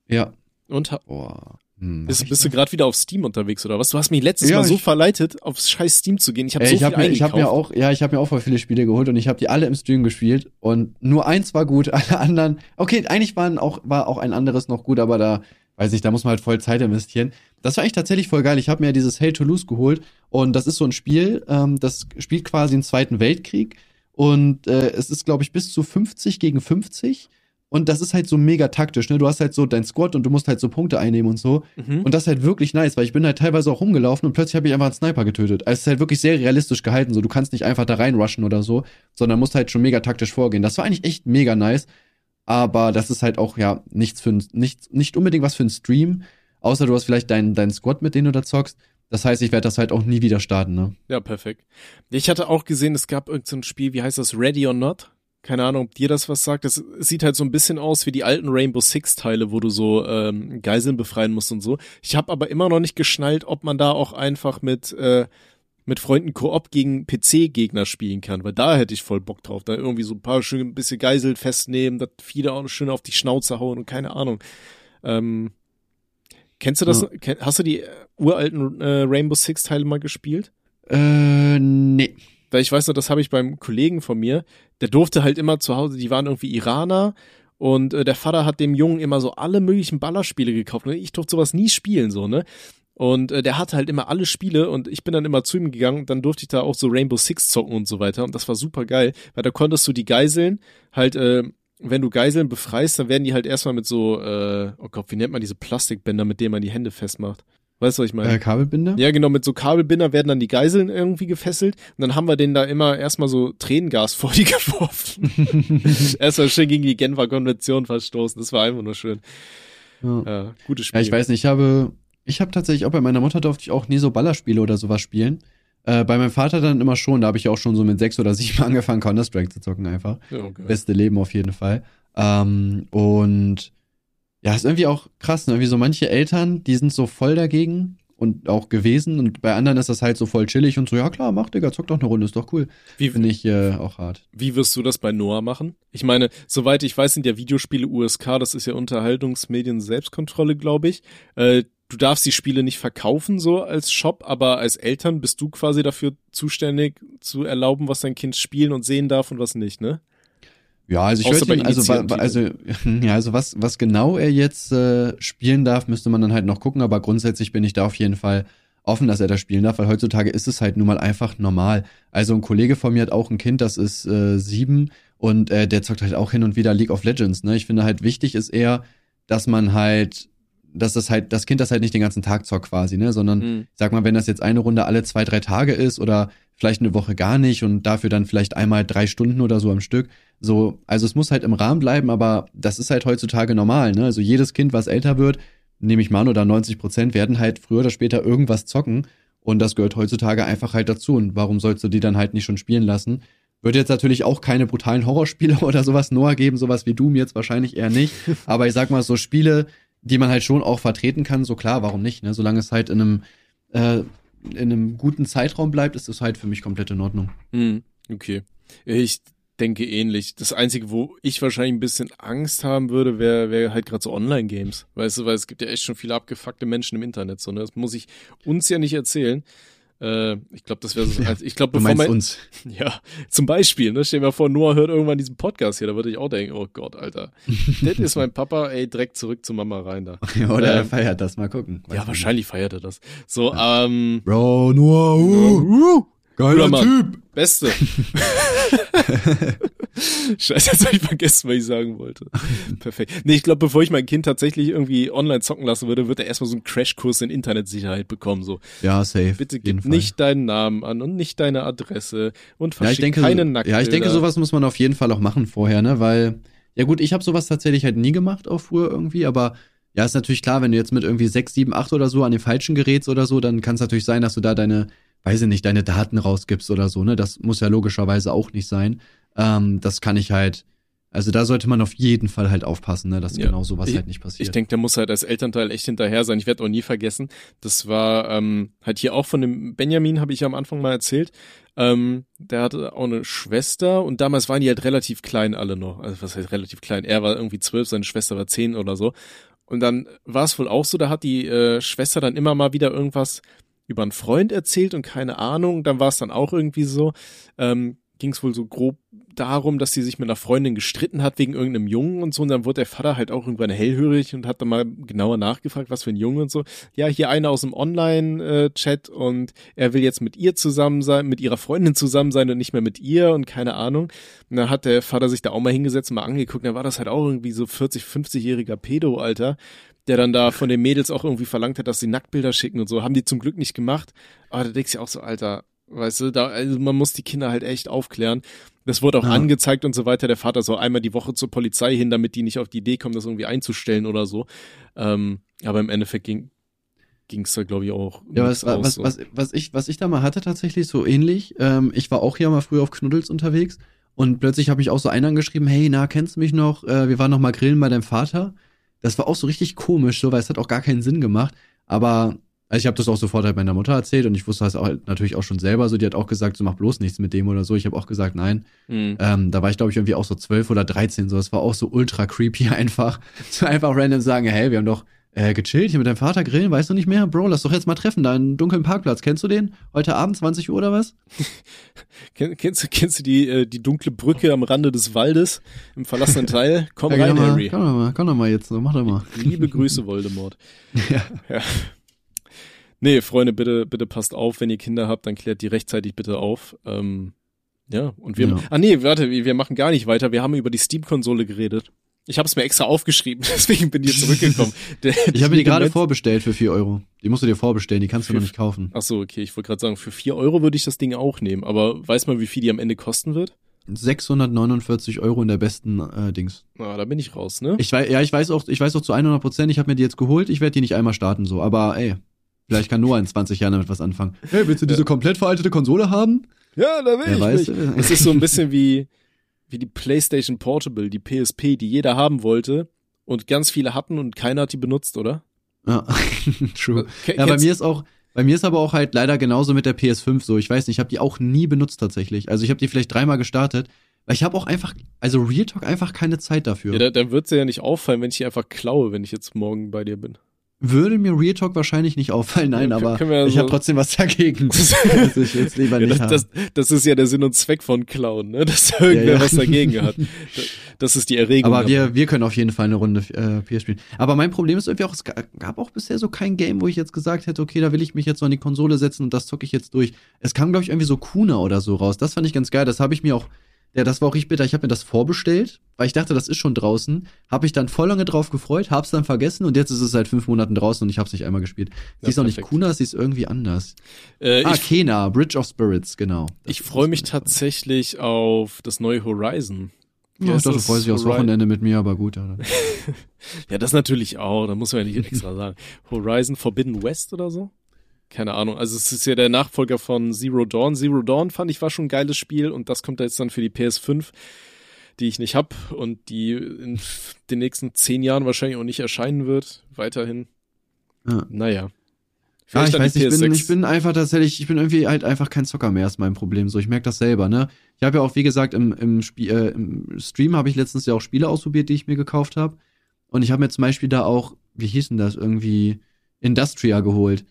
Ja. Und ha- Boah. Hm, bist, bist du gerade wieder auf Steam unterwegs oder was? Du hast mich letztes Ja, Mal so verleitet, aufs scheiß Steam zu gehen. Ich habe so ich viel habe mir, ich hab mir auch, ja, ich habe mir auch voll viele Spiele geholt und ich habe die alle im Stream gespielt und nur eins war gut, alle anderen. Okay, eigentlich waren auch war auch ein anderes noch gut, aber da weiß ich, da muss man halt voll Zeit investieren. Das war eigentlich tatsächlich voll geil. Ich habe mir dieses Hell to Lose geholt und das ist so ein Spiel, ähm, das spielt quasi den Zweiten Weltkrieg und äh, es ist glaube ich bis zu 50 gegen 50 und das ist halt so mega taktisch, ne? Du hast halt so dein Squad und du musst halt so Punkte einnehmen und so. Mhm. Und das ist halt wirklich nice, weil ich bin halt teilweise auch rumgelaufen und plötzlich habe ich einfach einen Sniper getötet. Also es ist halt wirklich sehr realistisch gehalten. So, du kannst nicht einfach da reinrushen oder so, sondern musst halt schon mega taktisch vorgehen. Das war eigentlich echt mega nice. Aber das ist halt auch, ja, nichts für ein, nicht, unbedingt was für einen Stream, außer du hast vielleicht deinen deinen Squad, mit dem du da zockst. Das heißt, ich werde das halt auch nie wieder starten, ne? Ja, perfekt. Ich hatte auch gesehen, es gab irgendein so ein Spiel, wie heißt das, Ready or Not? Keine Ahnung, ob dir das was sagt. Das sieht halt so ein bisschen aus wie die alten Rainbow Six Teile, wo du so ähm, Geiseln befreien musst und so. Ich habe aber immer noch nicht geschnallt, ob man da auch einfach mit äh, mit Freunden Koop gegen PC-Gegner spielen kann, weil da hätte ich voll Bock drauf. Da irgendwie so ein paar schön ein bisschen Geisel festnehmen, das viele auch schön auf die Schnauze hauen und keine Ahnung. Ähm, kennst du das? Ja. Hast du die äh, uralten äh, Rainbow Six Teile mal gespielt? Äh, nee. Weil ich weiß noch, das habe ich beim Kollegen von mir, der durfte halt immer zu Hause, die waren irgendwie Iraner und äh, der Vater hat dem Jungen immer so alle möglichen Ballerspiele gekauft. Und ich durfte sowas nie spielen, so, ne? Und äh, der hatte halt immer alle Spiele und ich bin dann immer zu ihm gegangen dann durfte ich da auch so Rainbow Six zocken und so weiter. Und das war super geil, weil da konntest du die Geiseln halt, äh, wenn du Geiseln befreist, dann werden die halt erstmal mit so, äh, oh Gott, wie nennt man diese Plastikbänder, mit denen man die Hände festmacht? Weißt du, was ich meine? Äh, Kabelbinder? Ja, genau, mit so Kabelbinder werden dann die Geiseln irgendwie gefesselt und dann haben wir denen da immer erstmal so Tränengas vor die geworfen. erstmal schön gegen die Genfer Konvention verstoßen. Das war einfach nur schön. Ja. Ja, gutes Spiel. Ja, ich weiß nicht, ich habe, ich habe tatsächlich auch bei meiner Mutter durfte ich auch nie so Ballerspiele oder sowas spielen. Äh, bei meinem Vater dann immer schon, da habe ich auch schon so mit sechs oder sieben angefangen, Counter-Strike zu zocken einfach. Ja, okay. Beste Leben auf jeden Fall. Ähm, und ja, ist irgendwie auch krass, ne? Irgendwie so manche Eltern, die sind so voll dagegen und auch gewesen und bei anderen ist das halt so voll chillig und so, ja klar, mach Digga, zock doch eine Runde, ist doch cool. Wie, Finde ich äh, auch hart. wie wirst du das bei Noah machen? Ich meine, soweit ich weiß, sind ja Videospiele USK, das ist ja Unterhaltungsmedien Selbstkontrolle, glaube ich. Äh, du darfst die Spiele nicht verkaufen so als Shop, aber als Eltern bist du quasi dafür zuständig zu erlauben, was dein Kind spielen und sehen darf und was nicht, ne? Ja, also ich würde also, also, ja, also was, was genau er jetzt äh, spielen darf, müsste man dann halt noch gucken, aber grundsätzlich bin ich da auf jeden Fall offen, dass er das spielen darf, weil heutzutage ist es halt nun mal einfach normal. Also ein Kollege von mir hat auch ein Kind, das ist äh, sieben und äh, der zockt halt auch hin und wieder League of Legends. Ne? Ich finde halt wichtig ist eher, dass man halt, dass das halt, das Kind das halt nicht den ganzen Tag zockt quasi, ne, sondern Hm. ich sag mal, wenn das jetzt eine Runde alle zwei, drei Tage ist oder vielleicht eine Woche gar nicht und dafür dann vielleicht einmal drei Stunden oder so am Stück. So, also es muss halt im Rahmen bleiben, aber das ist halt heutzutage normal, ne? Also jedes Kind, was älter wird, nehme ich mal an, oder 90 Prozent werden halt früher oder später irgendwas zocken und das gehört heutzutage einfach halt dazu. Und warum sollst du die dann halt nicht schon spielen lassen? Wird jetzt natürlich auch keine brutalen Horrorspiele oder sowas Noah geben, sowas wie Doom jetzt wahrscheinlich eher nicht. Aber ich sag mal, so Spiele, die man halt schon auch vertreten kann, so klar, warum nicht, ne? Solange es halt in einem, äh, in einem guten Zeitraum bleibt, ist das halt für mich komplett in Ordnung. Hm, okay. Ich denke ähnlich. Das Einzige, wo ich wahrscheinlich ein bisschen Angst haben würde, wäre wär halt gerade so Online-Games. Weißt du, weil es gibt ja echt schon viele abgefuckte Menschen im Internet. So, ne? Das muss ich uns ja nicht erzählen. Äh, ich glaube, das wäre so. Also ich glaube, bevor mein, uns. Ja, zum Beispiel, ne? Stell dir mal vor, Noah hört irgendwann diesen Podcast hier, da würde ich auch denken, oh Gott, Alter. das ist mein Papa, ey, direkt zurück zu Mama rein da. Oder er Ähm, feiert das, mal gucken. Ja, man wahrscheinlich feiert er das. So, ähm, nicht. Bro, Noah, uh, Guter geiler Mann. Typ. Beste. Scheiße, jetzt habe ich vergessen, was ich sagen wollte. Perfekt. Nee, ich glaube, bevor ich mein Kind tatsächlich irgendwie online zocken lassen würde, wird er erstmal so einen Crashkurs in Internetsicherheit bekommen. So, Ja, safe. bitte gib Fall. nicht deinen Namen an und nicht deine Adresse und ja, verschick ich denke, keine Nacktbilder. ja, ich denke, sowas muss man auf jeden Fall auch machen vorher, ne, weil, ja gut, ich habe sowas tatsächlich halt nie gemacht, auch früher irgendwie, aber ja, ist natürlich klar, wenn du jetzt mit irgendwie 6, 7, 8 oder so an den falschen gerätst oder so, dann kann es natürlich sein, dass du da deine, weiß ich nicht, deine Daten rausgibst oder so, ne, das muss ja logischerweise auch nicht sein. Ähm, das kann ich halt, also da sollte man auf jeden Fall halt aufpassen, ne, dass Ja. genau sowas Ich- halt nicht passiert. Ich denke, der muss halt als Elternteil echt hinterher sein. Ich werde auch nie vergessen. Das war ähm, halt hier auch von dem Benjamin, habe ich ja am Anfang mal erzählt. Ähm, der hatte auch eine Schwester und damals waren die halt relativ klein alle noch. Also was heißt relativ klein? Er war irgendwie zwölf, seine Schwester war zehn oder so. Und dann war es wohl auch so, da hat die äh, Schwester dann immer mal wieder irgendwas über einen Freund erzählt und keine Ahnung. Dann war es dann auch irgendwie so. Ähm, ging es wohl so grob darum, dass sie sich mit einer Freundin gestritten hat wegen irgendeinem Jungen und so. Und dann wurde der Vater halt auch irgendwann hellhörig und hat dann mal genauer nachgefragt, was für ein Junge und so. Ja, hier einer aus dem Online-Chat und er will jetzt mit ihr zusammen sein, mit ihrer Freundin zusammen sein und nicht mehr mit ihr und keine Ahnung. Und dann hat der Vater sich da auch mal hingesetzt und mal angeguckt. Dann war das halt auch irgendwie so 40, 50-jähriger Pedo, Alter der dann da von den Mädels auch irgendwie verlangt hat, dass sie Nacktbilder schicken und so. Haben die zum Glück nicht gemacht. Aber da denkst du auch so, Alter, weißt du, da, also man muss die Kinder halt echt aufklären. Das wurde auch Ja. angezeigt und so weiter. Der Vater soll einmal die Woche zur Polizei hin, damit die nicht auf die Idee kommen, das irgendwie einzustellen oder so. Ähm, aber im Endeffekt ging ging's da, glaube ich, auch. Ja, was, aus, was, so. was, was, ich, was ich da mal hatte, tatsächlich so ähnlich. Ähm, ich war auch hier mal früher auf Knuddels unterwegs und plötzlich habe ich auch so einen angeschrieben, hey, na, kennst du mich noch? Äh, wir waren noch mal grillen bei deinem Vater. Das war auch so richtig komisch, so, weil es hat auch gar keinen Sinn gemacht. Aber also ich habe das auch sofort halt meiner Mutter erzählt und ich wusste das auch halt natürlich auch schon selber so. Die hat auch gesagt, so mach bloß nichts mit dem oder so. Ich habe auch gesagt, nein. Hm. Ähm, da war ich, glaube ich, irgendwie auch so zwölf oder dreizehn. So, das war auch so ultra creepy einfach. So einfach random sagen, hey, wir haben doch äh, gechillt hier mit deinem Vater grillen, weißt du nicht mehr? Bro, lass doch jetzt mal treffen, da einen dunklen Parkplatz. Kennst du den? Heute Abend, 20 Uhr oder was? Kenn, kennst, du- kennst du die, äh, die dunkle Brücke am Rande des Waldes im verlassenen Teil? Komm Ja, rein, komm, mal, Harry. komm doch mal, komm doch mal jetzt, mach doch mal. Liebe Grüße, Voldemort. Ja. ja. Nee, Freunde, bitte, bitte passt auf, wenn ihr Kinder habt, dann klärt die rechtzeitig bitte auf. Ähm, ja, und wir. Ja. Ah nee, warte, wir wir machen gar nicht weiter. Wir haben über die Steam-Konsole geredet. Ich habe es mir extra aufgeschrieben, deswegen bin ich zurückgekommen. Der- Ich habe die gerade vorbestellt für 4 Euro. Die musst du dir vorbestellen, die kannst du noch nicht kaufen. Ach so, okay, ich wollte gerade sagen, für vier Euro würde ich das Ding auch nehmen, aber weiß man, wie viel die am Ende kosten wird? 649 Euro in der besten äh, Dings. Na, da bin ich raus, ne? Ich weiß, ja, ich weiß auch, ich weiß auch zu 100 Prozent, ich habe mir die jetzt geholt, ich werde die nicht einmal starten so, aber ey, vielleicht kann Noah in 20 Jahren damit was anfangen. Hey, willst du diese komplett veraltete Konsole haben? ja, da will Wer ich weiß. nicht. Es ist so ein bisschen wie, wie die PlayStation Portable, die PSP, die jeder haben wollte und ganz viele hatten und keiner hat die benutzt, oder? Ja, true. Ke- Ja, bei mir ist auch, bei mir ist aber auch halt leider genauso mit der PS5 so. Ich weiß nicht, ich habe die auch nie benutzt tatsächlich. Also ich habe die vielleicht dreimal gestartet, weil ich habe auch einfach, also Real Talk einfach keine Zeit dafür. Ja, da, dann wird's dir ja nicht auffallen, wenn ich die einfach klaue, wenn ich jetzt morgen bei dir bin. Würde mir Real Talk wahrscheinlich nicht auffallen, nein, Ja, aber ja ich so- habe trotzdem was dagegen. dass ich jetzt lieber Ja, nicht das, habe. das, das ist ja der Sinn und Zweck von Clown, ne? Dass da irgendwer ja. was dagegen hat. Das, das ist die Erregung. Aber wir, wir können auf jeden Fall eine Runde äh, PS spielen. Aber mein Problem ist irgendwie auch, es ga- gab auch bisher so kein Game, wo ich jetzt gesagt hätte, okay, da will ich mich jetzt so an die Konsole setzen und das zocke ich jetzt durch. Es kam, glaube ich, irgendwie so Kuna oder so raus. Das fand ich ganz geil. Das habe ich mir auch, ja, das war auch richtig bitter. Ich habe mir das vorbestellt, weil ich dachte, das ist schon draußen. Habe ich dann voll lange drauf gefreut, hab's dann vergessen und jetzt ist es seit fünf Monaten draußen und ich hab's nicht einmal gespielt. Sie Ja, ist auch nicht. Kuna, sie ist irgendwie anders. äh, ah, ich, Kena, Bridge of Spirits, genau. Das ich freue mich tatsächlich auf das neue Horizon. Ja, ich dachte, freust dich aufs Wochenende mit mir, aber gut. Ja. Ja, das natürlich auch, da muss man ja nicht extra sagen. Horizon Forbidden West oder so? Keine Ahnung. Also es ist ja der Nachfolger von Zero Dawn. Zero Dawn fand ich war schon ein geiles Spiel und das kommt jetzt dann für die PS5, die ich nicht hab und die in den nächsten zehn Jahren wahrscheinlich auch nicht erscheinen wird. Weiterhin. Ja. Naja. Ja, ich dann weiß ich bin, PS6. ich bin einfach tatsächlich, ich bin irgendwie halt einfach kein Zocker mehr, ist mein Problem. So, ich merke das selber, ne? Ich habe ja auch, wie gesagt, im, im, Spie äh, im Stream habe ich letztens ja auch Spiele ausprobiert, die ich mir gekauft habe. Und ich habe mir zum Beispiel da auch, wie hieß denn das, irgendwie Industria geholt.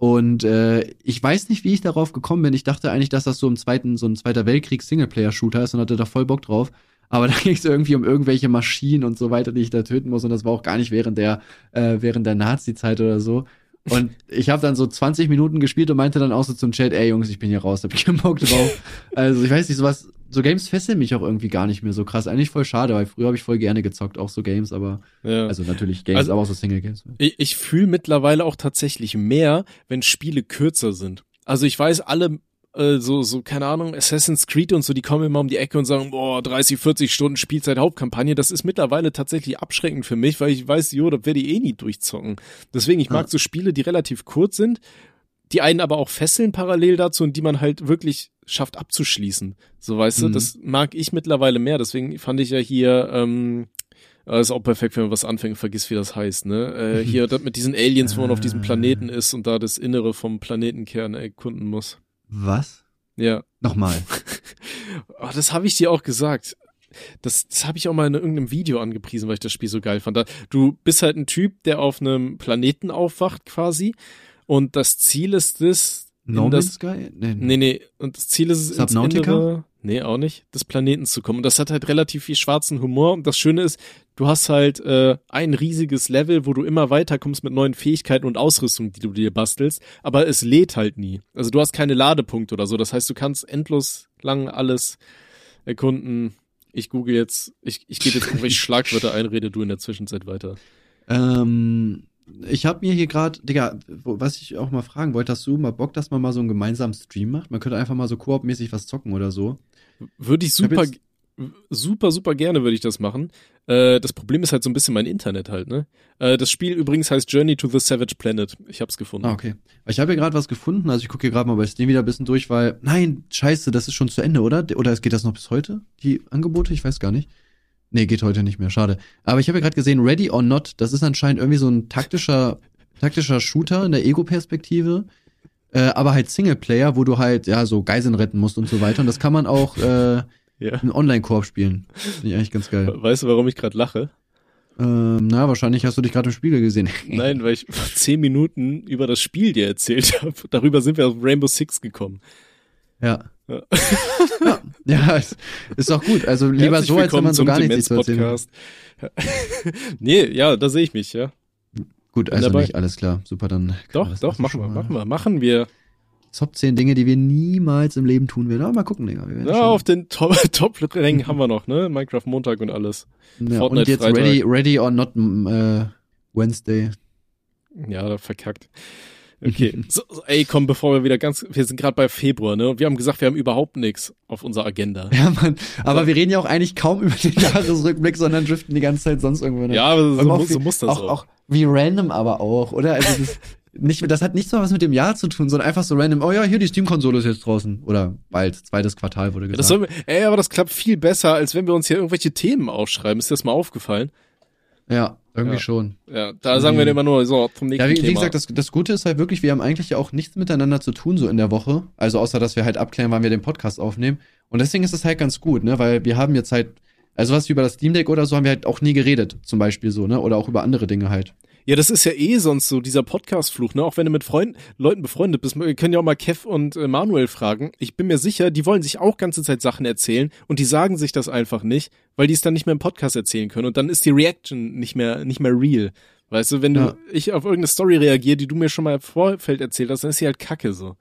Und äh, ich weiß nicht, wie ich darauf gekommen bin. Ich dachte eigentlich, dass das so im zweiten, so ein Zweiter Weltkrieg Singleplayer-Shooter ist und hatte da voll Bock drauf. Aber da ging es irgendwie um irgendwelche Maschinen und so weiter, die ich da töten muss. Und das war auch gar nicht während der, äh, während der Nazi-Zeit oder so. Und ich habe dann so 20 Minuten gespielt und meinte dann auch so zum Chat, ey Jungs, ich bin hier raus, hab ich keinen Bock drauf. also ich weiß nicht, sowas, so Games fesseln mich auch irgendwie gar nicht mehr so krass. Eigentlich voll schade, weil früher habe ich voll gerne gezockt, auch so Games, aber ja. also natürlich Games, also, aber auch so Single Games. Ich, ich fühle mittlerweile auch tatsächlich mehr, wenn Spiele kürzer sind. Also ich weiß, alle äh, so, so, keine Ahnung, Assassin's Creed und so, die kommen immer um die Ecke und sagen, boah, 30, 40 Stunden Spielzeit Hauptkampagne. Das ist mittlerweile tatsächlich abschreckend für mich, weil ich weiß, jo, da werde ich eh nie durchzocken. Deswegen, ich mag so Spiele, die relativ kurz sind, die einen aber auch fesseln parallel dazu und die man halt wirklich schafft abzuschließen. So, weißt mhm. du, das mag ich mittlerweile mehr. Deswegen fand ich ja hier, ähm, das ist auch perfekt, wenn man was anfängt vergisst, wie das heißt, ne? Äh, hier das mit diesen Aliens, wo man auf diesem Planeten ist und da das Innere vom Planetenkern erkunden muss. Was? Ja. Nochmal. oh, das habe ich dir auch gesagt. Das, das habe ich auch mal in irgendeinem Video angepriesen, weil ich das Spiel so geil fand. Du bist halt ein Typ, der auf einem Planeten aufwacht quasi und das Ziel ist es, No Man's Sky? Nee, nee, nee. Und das Ziel ist es, Innere, nee, auch nicht, des Planeten zu kommen. Und das hat halt relativ viel schwarzen Humor. Und das Schöne ist, du hast halt äh, ein riesiges Level, wo du immer weiterkommst mit neuen Fähigkeiten und Ausrüstung, die du dir bastelst. Aber es lädt halt nie. Also du hast keine Ladepunkte oder so. Das heißt, du kannst endlos lang alles erkunden. Ich google jetzt, ich, ich gebe jetzt irgendwelche Schlagwörter ein, rede du in der Zwischenzeit weiter. Ähm, ich habe mir hier gerade, Digga, was ich auch mal fragen wollte, hast du mal Bock, dass man mal so einen gemeinsamen Stream macht? Man könnte einfach mal so koop-mäßig was zocken oder so. Würde ich super, ich super, super gerne würde ich das machen. Äh, das Problem ist halt so ein bisschen mein Internet halt, ne? Äh, das Spiel übrigens heißt Journey to the Savage Planet. Ich hab's gefunden. Ah, okay. Ich habe hier gerade was gefunden, also ich gucke hier gerade mal bei Steam wieder ein bisschen durch, weil, nein, scheiße, das ist schon zu Ende, oder? Oder geht das noch bis heute? Die Angebote? Ich weiß gar nicht. Nee, geht heute nicht mehr, schade. Aber ich habe ja gerade gesehen, Ready or Not, das ist anscheinend irgendwie so ein taktischer, taktischer Shooter in der Ego-Perspektive. Äh, aber halt Singleplayer, wo du halt, ja, so Geiseln retten musst und so weiter. Und das kann man auch äh, ja. in Online-Koop spielen. Finde ich eigentlich ganz geil. Weißt du, warum ich gerade lache? Ähm, na, wahrscheinlich hast du dich gerade im Spiegel gesehen. Nein, weil ich vor zehn Minuten über das Spiel dir erzählt habe. Darüber sind wir auf Rainbow Six gekommen. Ja. Ja, ist, ist auch gut. Also lieber Herzlich so, als wenn man so gar nichts zu erzählen nee, ja, da sehe ich mich, ja. Gut, also nicht, alles klar. Super, dann. Doch, doch, machen wir, machen wir, machen wir. Top 10 Dinge, die wir niemals im Leben tun werden. Aber mal gucken, Digga. ja, auf den Top-Rängen haben wir noch, ne? Minecraft Montag und alles. Ja, Fortnite und jetzt Freitag. ready, ready or not äh, Wednesday. Ja, verkackt. Okay, so, so, ey, komm, bevor wir wieder ganz, wir sind gerade bei Februar, ne? Und wir haben gesagt, wir haben überhaupt nichts auf unserer Agenda. Ja, Mann, aber so. wir reden ja auch eigentlich kaum über den Jahresrückblick, sondern driften die ganze Zeit sonst irgendwo. Ne? Ja, so, so, so muss das auch, auch. Auch wie random aber auch, oder? Also das, nicht, das hat nichts mal was mit dem Jahr zu tun, sondern einfach so random, oh ja, hier die Steam-Konsole ist jetzt draußen. Oder bald, zweites Quartal wurde gesagt. Ja, wir, ey, aber das klappt viel besser, als wenn wir uns hier irgendwelche Themen aufschreiben. Ist dir das mal aufgefallen? Ja, irgendwie ja. schon. Ja, da sagen wir immer nur so zum nächsten Ja, wie, Thema. wie gesagt, das, das Gute ist halt wirklich, wir haben eigentlich ja auch nichts miteinander zu tun so in der Woche. Also außer, dass wir halt abklären, wann wir den Podcast aufnehmen. Und deswegen ist es halt ganz gut, ne, weil wir haben jetzt halt, also was über das Steam Deck oder so haben wir halt auch nie geredet, zum Beispiel so, ne, oder auch über andere Dinge halt. Ja, das ist ja eh sonst so, dieser Podcast-Fluch, ne? Auch wenn du mit Freunden, Leuten befreundet bist. Wir können ja auch mal Kev und äh, Manuel fragen. Ich bin mir sicher, die wollen sich auch ganze Zeit Sachen erzählen und die sagen sich das einfach nicht, weil die es dann nicht mehr im Podcast erzählen können. Und dann ist die Reaction nicht mehr, nicht mehr real. Weißt du, wenn du, ja. ich auf irgendeine Story reagiere, die du mir schon mal im Vorfeld erzählt hast, dann ist sie halt kacke so.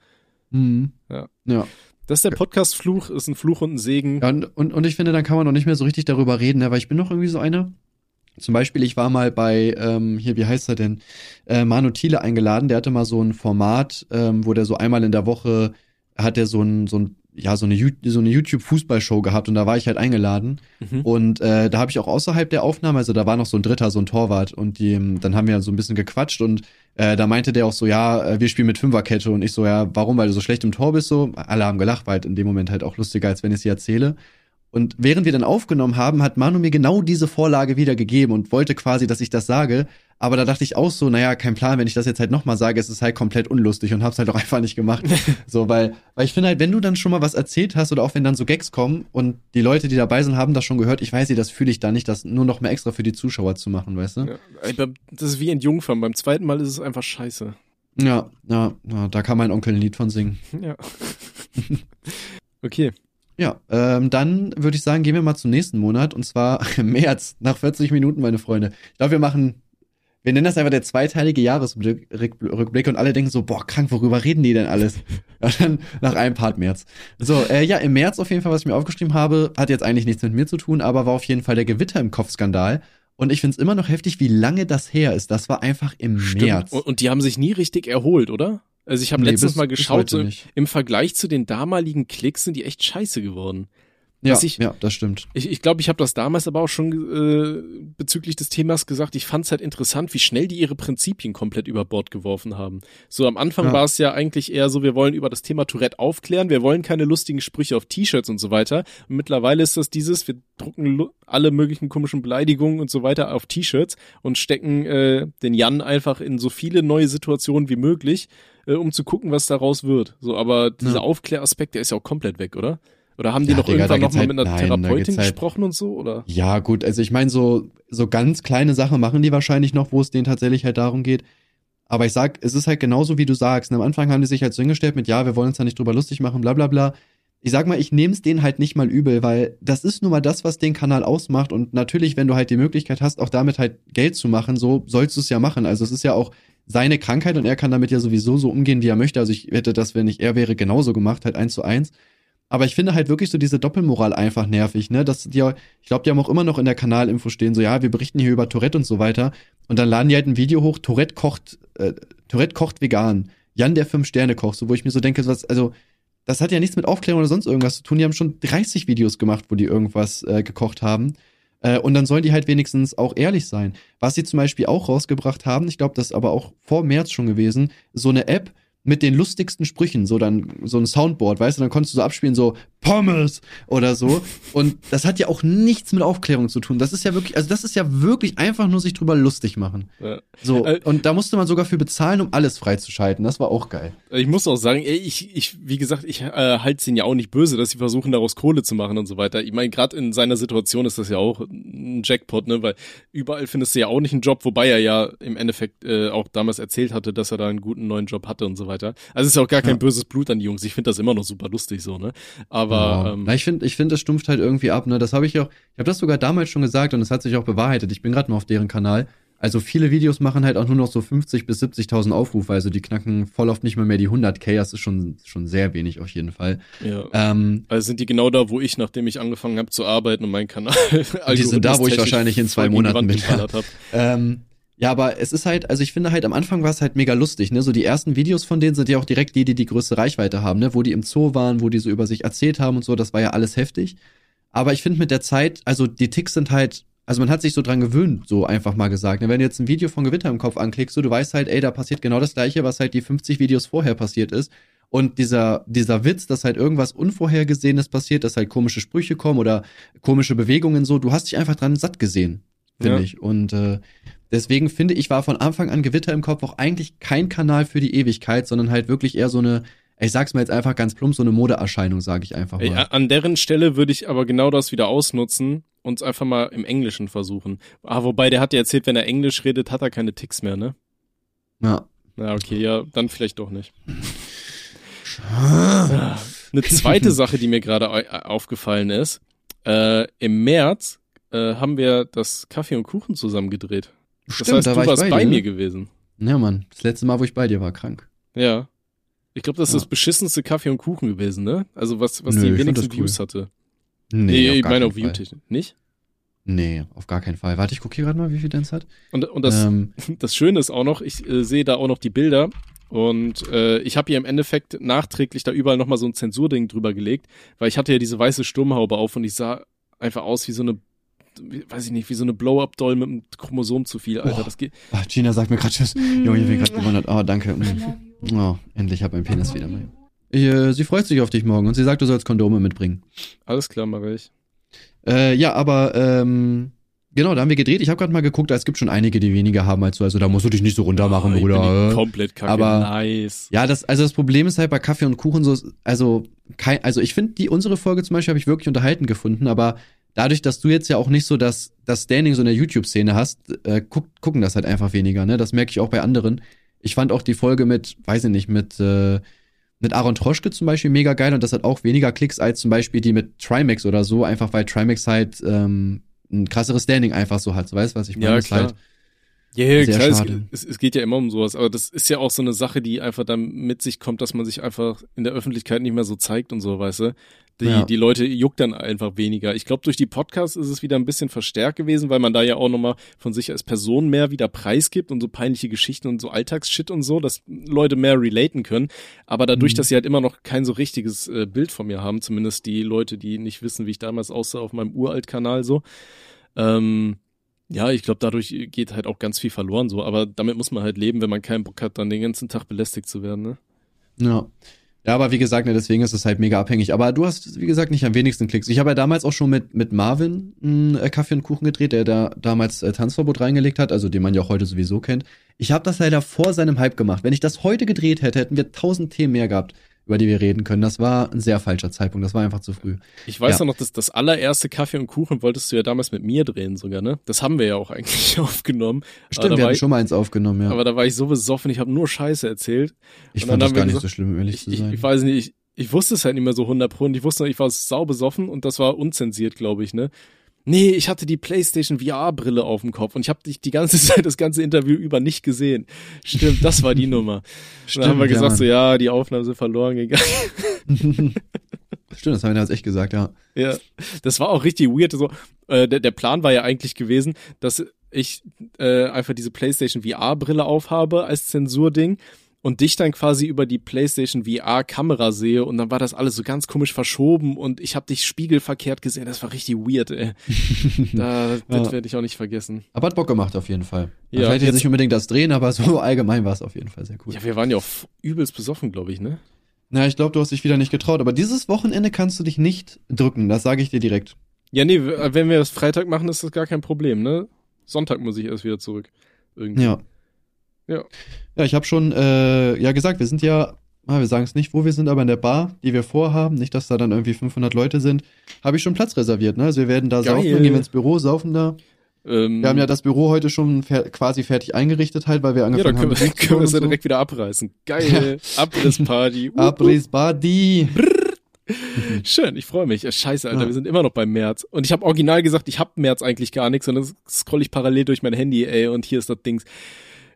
Mhm. Ja. Ja. Das ist der Podcast-Fluch, ist ein Fluch und ein Segen. Ja, und, und, und ich finde, dann kann man noch nicht mehr so richtig darüber reden, ne? weil ich bin noch irgendwie so einer, zum Beispiel, ich war mal bei, ähm, hier, wie heißt er denn, äh, Manu Thiele eingeladen, der hatte mal so ein Format, ähm, wo der so einmal in der Woche hat er so ein, so ein ja, so eine, so eine YouTube-Fußballshow gehabt und da war ich halt eingeladen. Mhm. Und äh, da habe ich auch außerhalb der Aufnahme, also da war noch so ein Dritter, so ein Torwart und die, dann haben wir so ein bisschen gequatscht und äh, da meinte der auch so, ja, äh, wir spielen mit Fünferkette und ich so, ja, warum, weil du so schlecht im Tor bist, so. Alle haben gelacht, weil halt in dem Moment halt auch lustiger, als wenn ich sie erzähle. Und während wir dann aufgenommen haben, hat Manu mir genau diese Vorlage wieder gegeben und wollte quasi, dass ich das sage. Aber da dachte ich auch so, naja, kein Plan, wenn ich das jetzt halt nochmal sage, es ist halt komplett unlustig und hab's halt auch einfach nicht gemacht. so, weil, weil ich finde halt, wenn du dann schon mal was erzählt hast oder auch wenn dann so Gags kommen und die Leute, die dabei sind, haben das schon gehört, ich weiß nicht, das fühle ich da nicht, das nur noch mehr extra für die Zuschauer zu machen, weißt du? Ja, das ist wie ein Jungfern. Beim zweiten Mal ist es einfach scheiße. Ja, ja, ja, da kann mein Onkel ein Lied von singen. Ja. okay. Ja, ähm, dann würde ich sagen, gehen wir mal zum nächsten Monat und zwar im März, nach 40 Minuten, meine Freunde. Ich glaube, wir machen, wir nennen das einfach der zweiteilige Jahresrückblick und alle denken so, boah, krank, worüber reden die denn alles? Ja, dann nach einem Part März. So, äh, ja, im März auf jeden Fall, was ich mir aufgeschrieben habe, hat jetzt eigentlich nichts mit mir zu tun, aber war auf jeden Fall der Gewitter im Kopfskandal. Und ich finde es immer noch heftig, wie lange das her ist. Das war einfach im Stimmt. März. Und, und die haben sich nie richtig erholt, oder? Also ich habe Nee, letztens mal geschaut, so nicht. im Vergleich zu den damaligen Klicks sind die echt scheiße geworden. Ja, ich- ja, das stimmt. Ich glaube, ich, glaub, ich habe das damals aber auch schon äh, bezüglich des Themas gesagt. Ich fand es halt interessant, wie schnell die ihre Prinzipien komplett über Bord geworfen haben. So am Anfang Ja. war es ja eigentlich eher so, wir wollen über das Thema Tourette aufklären, wir wollen keine lustigen Sprüche auf T-Shirts und so weiter. Und mittlerweile ist das dieses, wir drucken alle möglichen komischen Beleidigungen und so weiter auf T-Shirts und stecken äh, den Jan einfach in so viele neue Situationen wie möglich, äh, um zu gucken, was daraus wird. So, aber dieser Ja. Aufkläraspekt, der ist ja auch komplett weg, oder? Oder haben die Ja, noch Digga, irgendwann noch geht's mal halt- mit einer nein, Therapeutin halt- gesprochen und so, oder? Ja, gut, also ich meine, so, so ganz kleine Sachen machen die wahrscheinlich noch, wo es denen tatsächlich halt darum geht. Aber ich sag, es ist halt genauso, wie du sagst. Und am Anfang haben die sich halt so hingestellt mit, ja, wir wollen uns da nicht drüber lustig machen, bla bla bla. Ich sag mal, ich nehme es denen halt nicht mal übel, weil das ist nun mal das, was den Kanal ausmacht. Und natürlich, wenn du halt die Möglichkeit hast, auch damit halt Geld zu machen, so sollst du es ja machen. Also es ist ja auch seine Krankheit und er kann damit ja sowieso so umgehen, wie er möchte. Also ich hätte das, wenn ich er wäre, genauso gemacht, halt eins zu eins. Aber ich finde halt wirklich so diese Doppelmoral einfach nervig, ne? Dass die, ich glaube, die haben auch immer noch in der Kanalinfo stehen, so, ja, wir berichten hier über Tourette und so weiter. Und dann laden die halt ein Video hoch, Tourette kocht, äh, Tourette kocht vegan. Jan der Fünf-Sterne-Koch, so, wo ich mir so denke, was, also, das hat ja nichts mit Aufklärung oder sonst irgendwas zu tun. Die haben schon 30 Videos gemacht, wo die irgendwas äh, gekocht haben. Äh, und dann sollen die halt wenigstens auch ehrlich sein. Was sie zum Beispiel auch rausgebracht haben, ich glaube, das ist aber auch vor März schon gewesen, so eine App mit den lustigsten Sprüchen, so dann so ein Soundboard, weißt du, dann konntest du so abspielen, so Pommes oder so. Und das hat ja auch nichts mit Aufklärung zu tun. Das ist ja wirklich, also das ist ja wirklich einfach nur sich drüber lustig machen. Ja. So, Äh, und da musste man sogar für bezahlen, um alles freizuschalten. Das war auch geil. Ich muss auch sagen, ey, ich, ich, wie gesagt, ich äh, halte ihn ja auch nicht böse, dass sie versuchen, daraus Kohle zu machen und so weiter. Ich meine, gerade in seiner Situation ist das ja auch ein Jackpot, ne? Weil überall findest du ja auch nicht einen Job, wobei er ja im Endeffekt äh, auch damals erzählt hatte, dass er da einen guten neuen Job hatte und so weiter. Also es ist ja auch gar kein Ja. böses Blut an die Jungs. Ich finde das immer noch super lustig so, ne? Aber Ja. ähm, Na, ich finde, ich finde, das stumpft halt irgendwie ab. Ne, das habe ich auch. Ich habe das sogar damals schon gesagt und es hat sich auch bewahrheitet. Ich bin gerade mal auf deren Kanal. Also viele Videos machen halt auch nur noch so 50 bis 70.000 Aufrufe. Also die knacken voll oft nicht mal mehr die 100k. Das ist schon schon sehr wenig auf jeden Fall. ja. Ähm, Also sind die genau da, wo ich, nachdem ich angefangen habe zu arbeiten und meinen Kanal. die sind da, wo ich wahrscheinlich in zwei Monaten bin. Ähm, ja, aber es ist halt, also ich finde halt am Anfang war es halt mega lustig, ne? So die ersten Videos von denen sind ja auch direkt die, die die größte Reichweite haben, ne? Wo die im Zoo waren, wo die so über sich erzählt haben und so, das war ja alles heftig. Aber ich finde mit der Zeit, also die Ticks sind halt, also man hat sich so dran gewöhnt, so einfach mal gesagt. Ne? Wenn du jetzt ein Video von Gewitter im Kopf anklickst, so, du weißt halt, ey, da passiert genau das gleiche, was halt die 50 Videos vorher passiert ist. Und dieser, dieser Witz, dass halt irgendwas Unvorhergesehenes passiert, dass halt komische Sprüche kommen oder komische Bewegungen so, du hast dich einfach dran satt gesehen, finde Ja. ich. Und äh, deswegen finde ich, war von Anfang an Gewitter im Kopf auch eigentlich kein Kanal für die Ewigkeit, sondern halt wirklich eher so eine, ich sag's mal jetzt einfach ganz plump, so eine Modeerscheinung, sage ich einfach mal. Ey, an deren Stelle würde ich aber genau das wieder ausnutzen und einfach mal im Englischen versuchen. Ah, wobei der hat ja erzählt, wenn er Englisch redet, hat er keine Ticks mehr, ne? ja. Na, okay, ja, dann vielleicht doch nicht. Ah, Eine zweite Sache, die mir gerade au- aufgefallen ist, äh, im März äh, haben wir das Kaffee und Kuchen zusammen gedreht. Das Stimmt, heißt, da du war ich warst bei bei, dir, mir ne? gewesen. Ja, Mann. Das letzte Mal, wo ich bei dir war, krank. Ja. Ich glaube, das ist Ja. das beschissenste Kaffee und Kuchen gewesen, ne? Also was, was Nö, die wenigsten das cool. Views hatte. Nee, Nee, ich meine auf. YouTube. Nicht? Nee, auf gar keinen Fall. Warte, ich gucke hier gerade mal, wie viel Dance hat. Und, und das, ähm, das Schöne ist auch noch, ich äh, sehe da auch noch die Bilder und äh, ich habe hier im Endeffekt nachträglich da überall nochmal so ein Zensurding drüber gelegt, weil ich hatte ja diese weiße Sturmhaube auf und ich sah einfach aus wie so eine, weiß ich nicht, wie so eine Blow-Up-Doll mit einem Chromosom zu viel, Alter. Boah. Das geht. ah, Gina sagt mir gerade Tschüss. Junge, ich bin gerade gewundert. Oh, danke. Mm. Oh, endlich hab mein Penis wieder mal. Äh, sie freut sich auf dich morgen und sie sagt, du sollst Kondome mitbringen. Alles klar, mache ich. Äh, ja, aber ähm, genau, da haben wir gedreht. Ich habe gerade mal geguckt, es gibt schon einige, die weniger haben als du. Also da musst du dich nicht so runter machen, Oh, ich bin Bruder. komplett kacke. Aber- nice. Ja, das, also das Problem ist halt bei Kaffee und Kuchen so, also kein, also ich finde die unsere Folge zum Beispiel habe ich wirklich unterhalten gefunden, aber dadurch, dass du jetzt ja auch nicht so das, das Standing so in der YouTube-Szene hast, äh, guck, gucken das halt einfach weniger, ne? Das merke ich auch bei anderen. Ich fand auch die Folge mit, weiß ich nicht, mit, äh, mit Aaron Troschke zum Beispiel mega geil und das hat auch weniger Klicks als zum Beispiel die mit Trimax oder so, einfach weil Trimax halt ähm, ein krasseres Standing einfach so hat. So weißt du, was ich meine? Ja, klar. Halt, Ja, ja, Sehr klar, schade. es, es geht ja immer um sowas, aber das ist ja auch so eine Sache, die einfach dann mit sich kommt, dass man sich einfach in der Öffentlichkeit nicht mehr so zeigt und so, weißt du. Die, Ja. die Leute juckt dann einfach weniger. Ich glaube, durch die Podcasts ist es wieder ein bisschen verstärkt gewesen, weil man da ja auch nochmal von sich als Person mehr wieder preisgibt und so peinliche Geschichten und so Alltagsshit und so, dass Leute mehr relaten können. Aber dadurch, Mhm. dass sie halt immer noch kein so richtiges äh, Bild von mir haben, zumindest die Leute, die nicht wissen, wie ich damals aussah auf meinem Uralt-Kanal so, ähm, ja, ich glaube, dadurch geht halt auch ganz viel verloren so, aber damit muss man halt leben, wenn man keinen Bock hat, dann den ganzen Tag belästigt zu werden, ne? Ja. Ja, aber wie gesagt, ne, deswegen ist es halt mega abhängig. Aber du hast, wie gesagt, nicht am wenigsten Klicks. Ich habe ja damals auch schon mit, mit Marvin einen äh, Kaffee und Kuchen gedreht, der da damals äh, Tanzverbot reingelegt hat, also den man ja auch heute sowieso kennt. Ich habe das leider vor seinem Hype gemacht. Wenn ich das heute gedreht hätte, hätten wir tausend Themen mehr gehabt, über die wir reden können. Das war ein sehr falscher Zeitpunkt. Das war einfach zu früh. Ich weiß Ja. noch, dass das allererste Kaffee und Kuchen wolltest du ja damals mit mir drehen sogar, ne? Das haben wir ja auch eigentlich aufgenommen. Stimmt, wir ich, schon mal eins aufgenommen, ja. aber da war ich so besoffen, ich habe nur Scheiße erzählt. ich und fand das haben gar nicht gesagt- so schlimm, ehrlich Ich, zu ich, sein. ich weiß nicht, ich, ich wusste es halt nicht mehr so 100 Pro und ich wusste noch, ich war sau besoffen und das war unzensiert, glaube ich, ne? Nee, ich hatte die PlayStation VR-Brille auf dem Kopf und ich habe dich die ganze Zeit, das ganze Interview über nicht gesehen. Stimmt, das war die Nummer. Stimmt, dann haben wir ja, gesagt, Mann. so ja, die Aufnahmen sind verloren gegangen. Stimmt, das haben wir damals echt gesagt, ja. Ja, das war auch richtig weird. So, äh, der, der Plan war ja eigentlich gewesen, dass ich äh, einfach diese PlayStation VR-Brille aufhabe als Zensurding und dich dann quasi über die PlayStation VR-Kamera sehe und dann war das alles so ganz komisch verschoben und ich habe dich spiegelverkehrt gesehen. Das war richtig weird, ey. Da, das Ja. werde ich auch nicht vergessen. Aber hat Bock gemacht auf jeden Fall. Ja, Vielleicht jetzt jetzt- nicht unbedingt das Drehen, aber so allgemein war es auf jeden Fall sehr cool. Ja, wir waren ja auch übelst besoffen, glaube ich, ne? Na, ich glaube, du hast dich wieder nicht getraut. Aber dieses Wochenende kannst du dich nicht drücken. Das sage ich dir direkt. Ja, nee, wenn wir das Freitag machen, ist das gar kein Problem, ne? Sonntag muss ich erst wieder zurück. Irgendwie. Ja. Ja. Ja, ich habe schon äh, ja gesagt, wir sind ja, ah, wir sagen es nicht, wo wir sind, aber in der Bar, die wir vorhaben, nicht, dass da dann irgendwie 500 Leute sind, habe ich schon Platz reserviert. Ne? Also wir werden da Geil. saufen, dann gehen wir ins Büro, saufen da. Ähm, Wir haben ja das Büro heute schon fer quasi fertig eingerichtet halt, weil wir Ja, dann angefangen können wir, haben. können wir es so. direkt wieder abreißen. Geil. Abrissparty. Uh, Abriss-Body. uh. Schön, ich freue mich. Scheiße, Alter, Ja. wir sind immer noch beim März. Und ich habe original gesagt, ich habe März eigentlich gar nichts, sondern scroll ich parallel durch mein Handy, ey, und hier ist das Dings.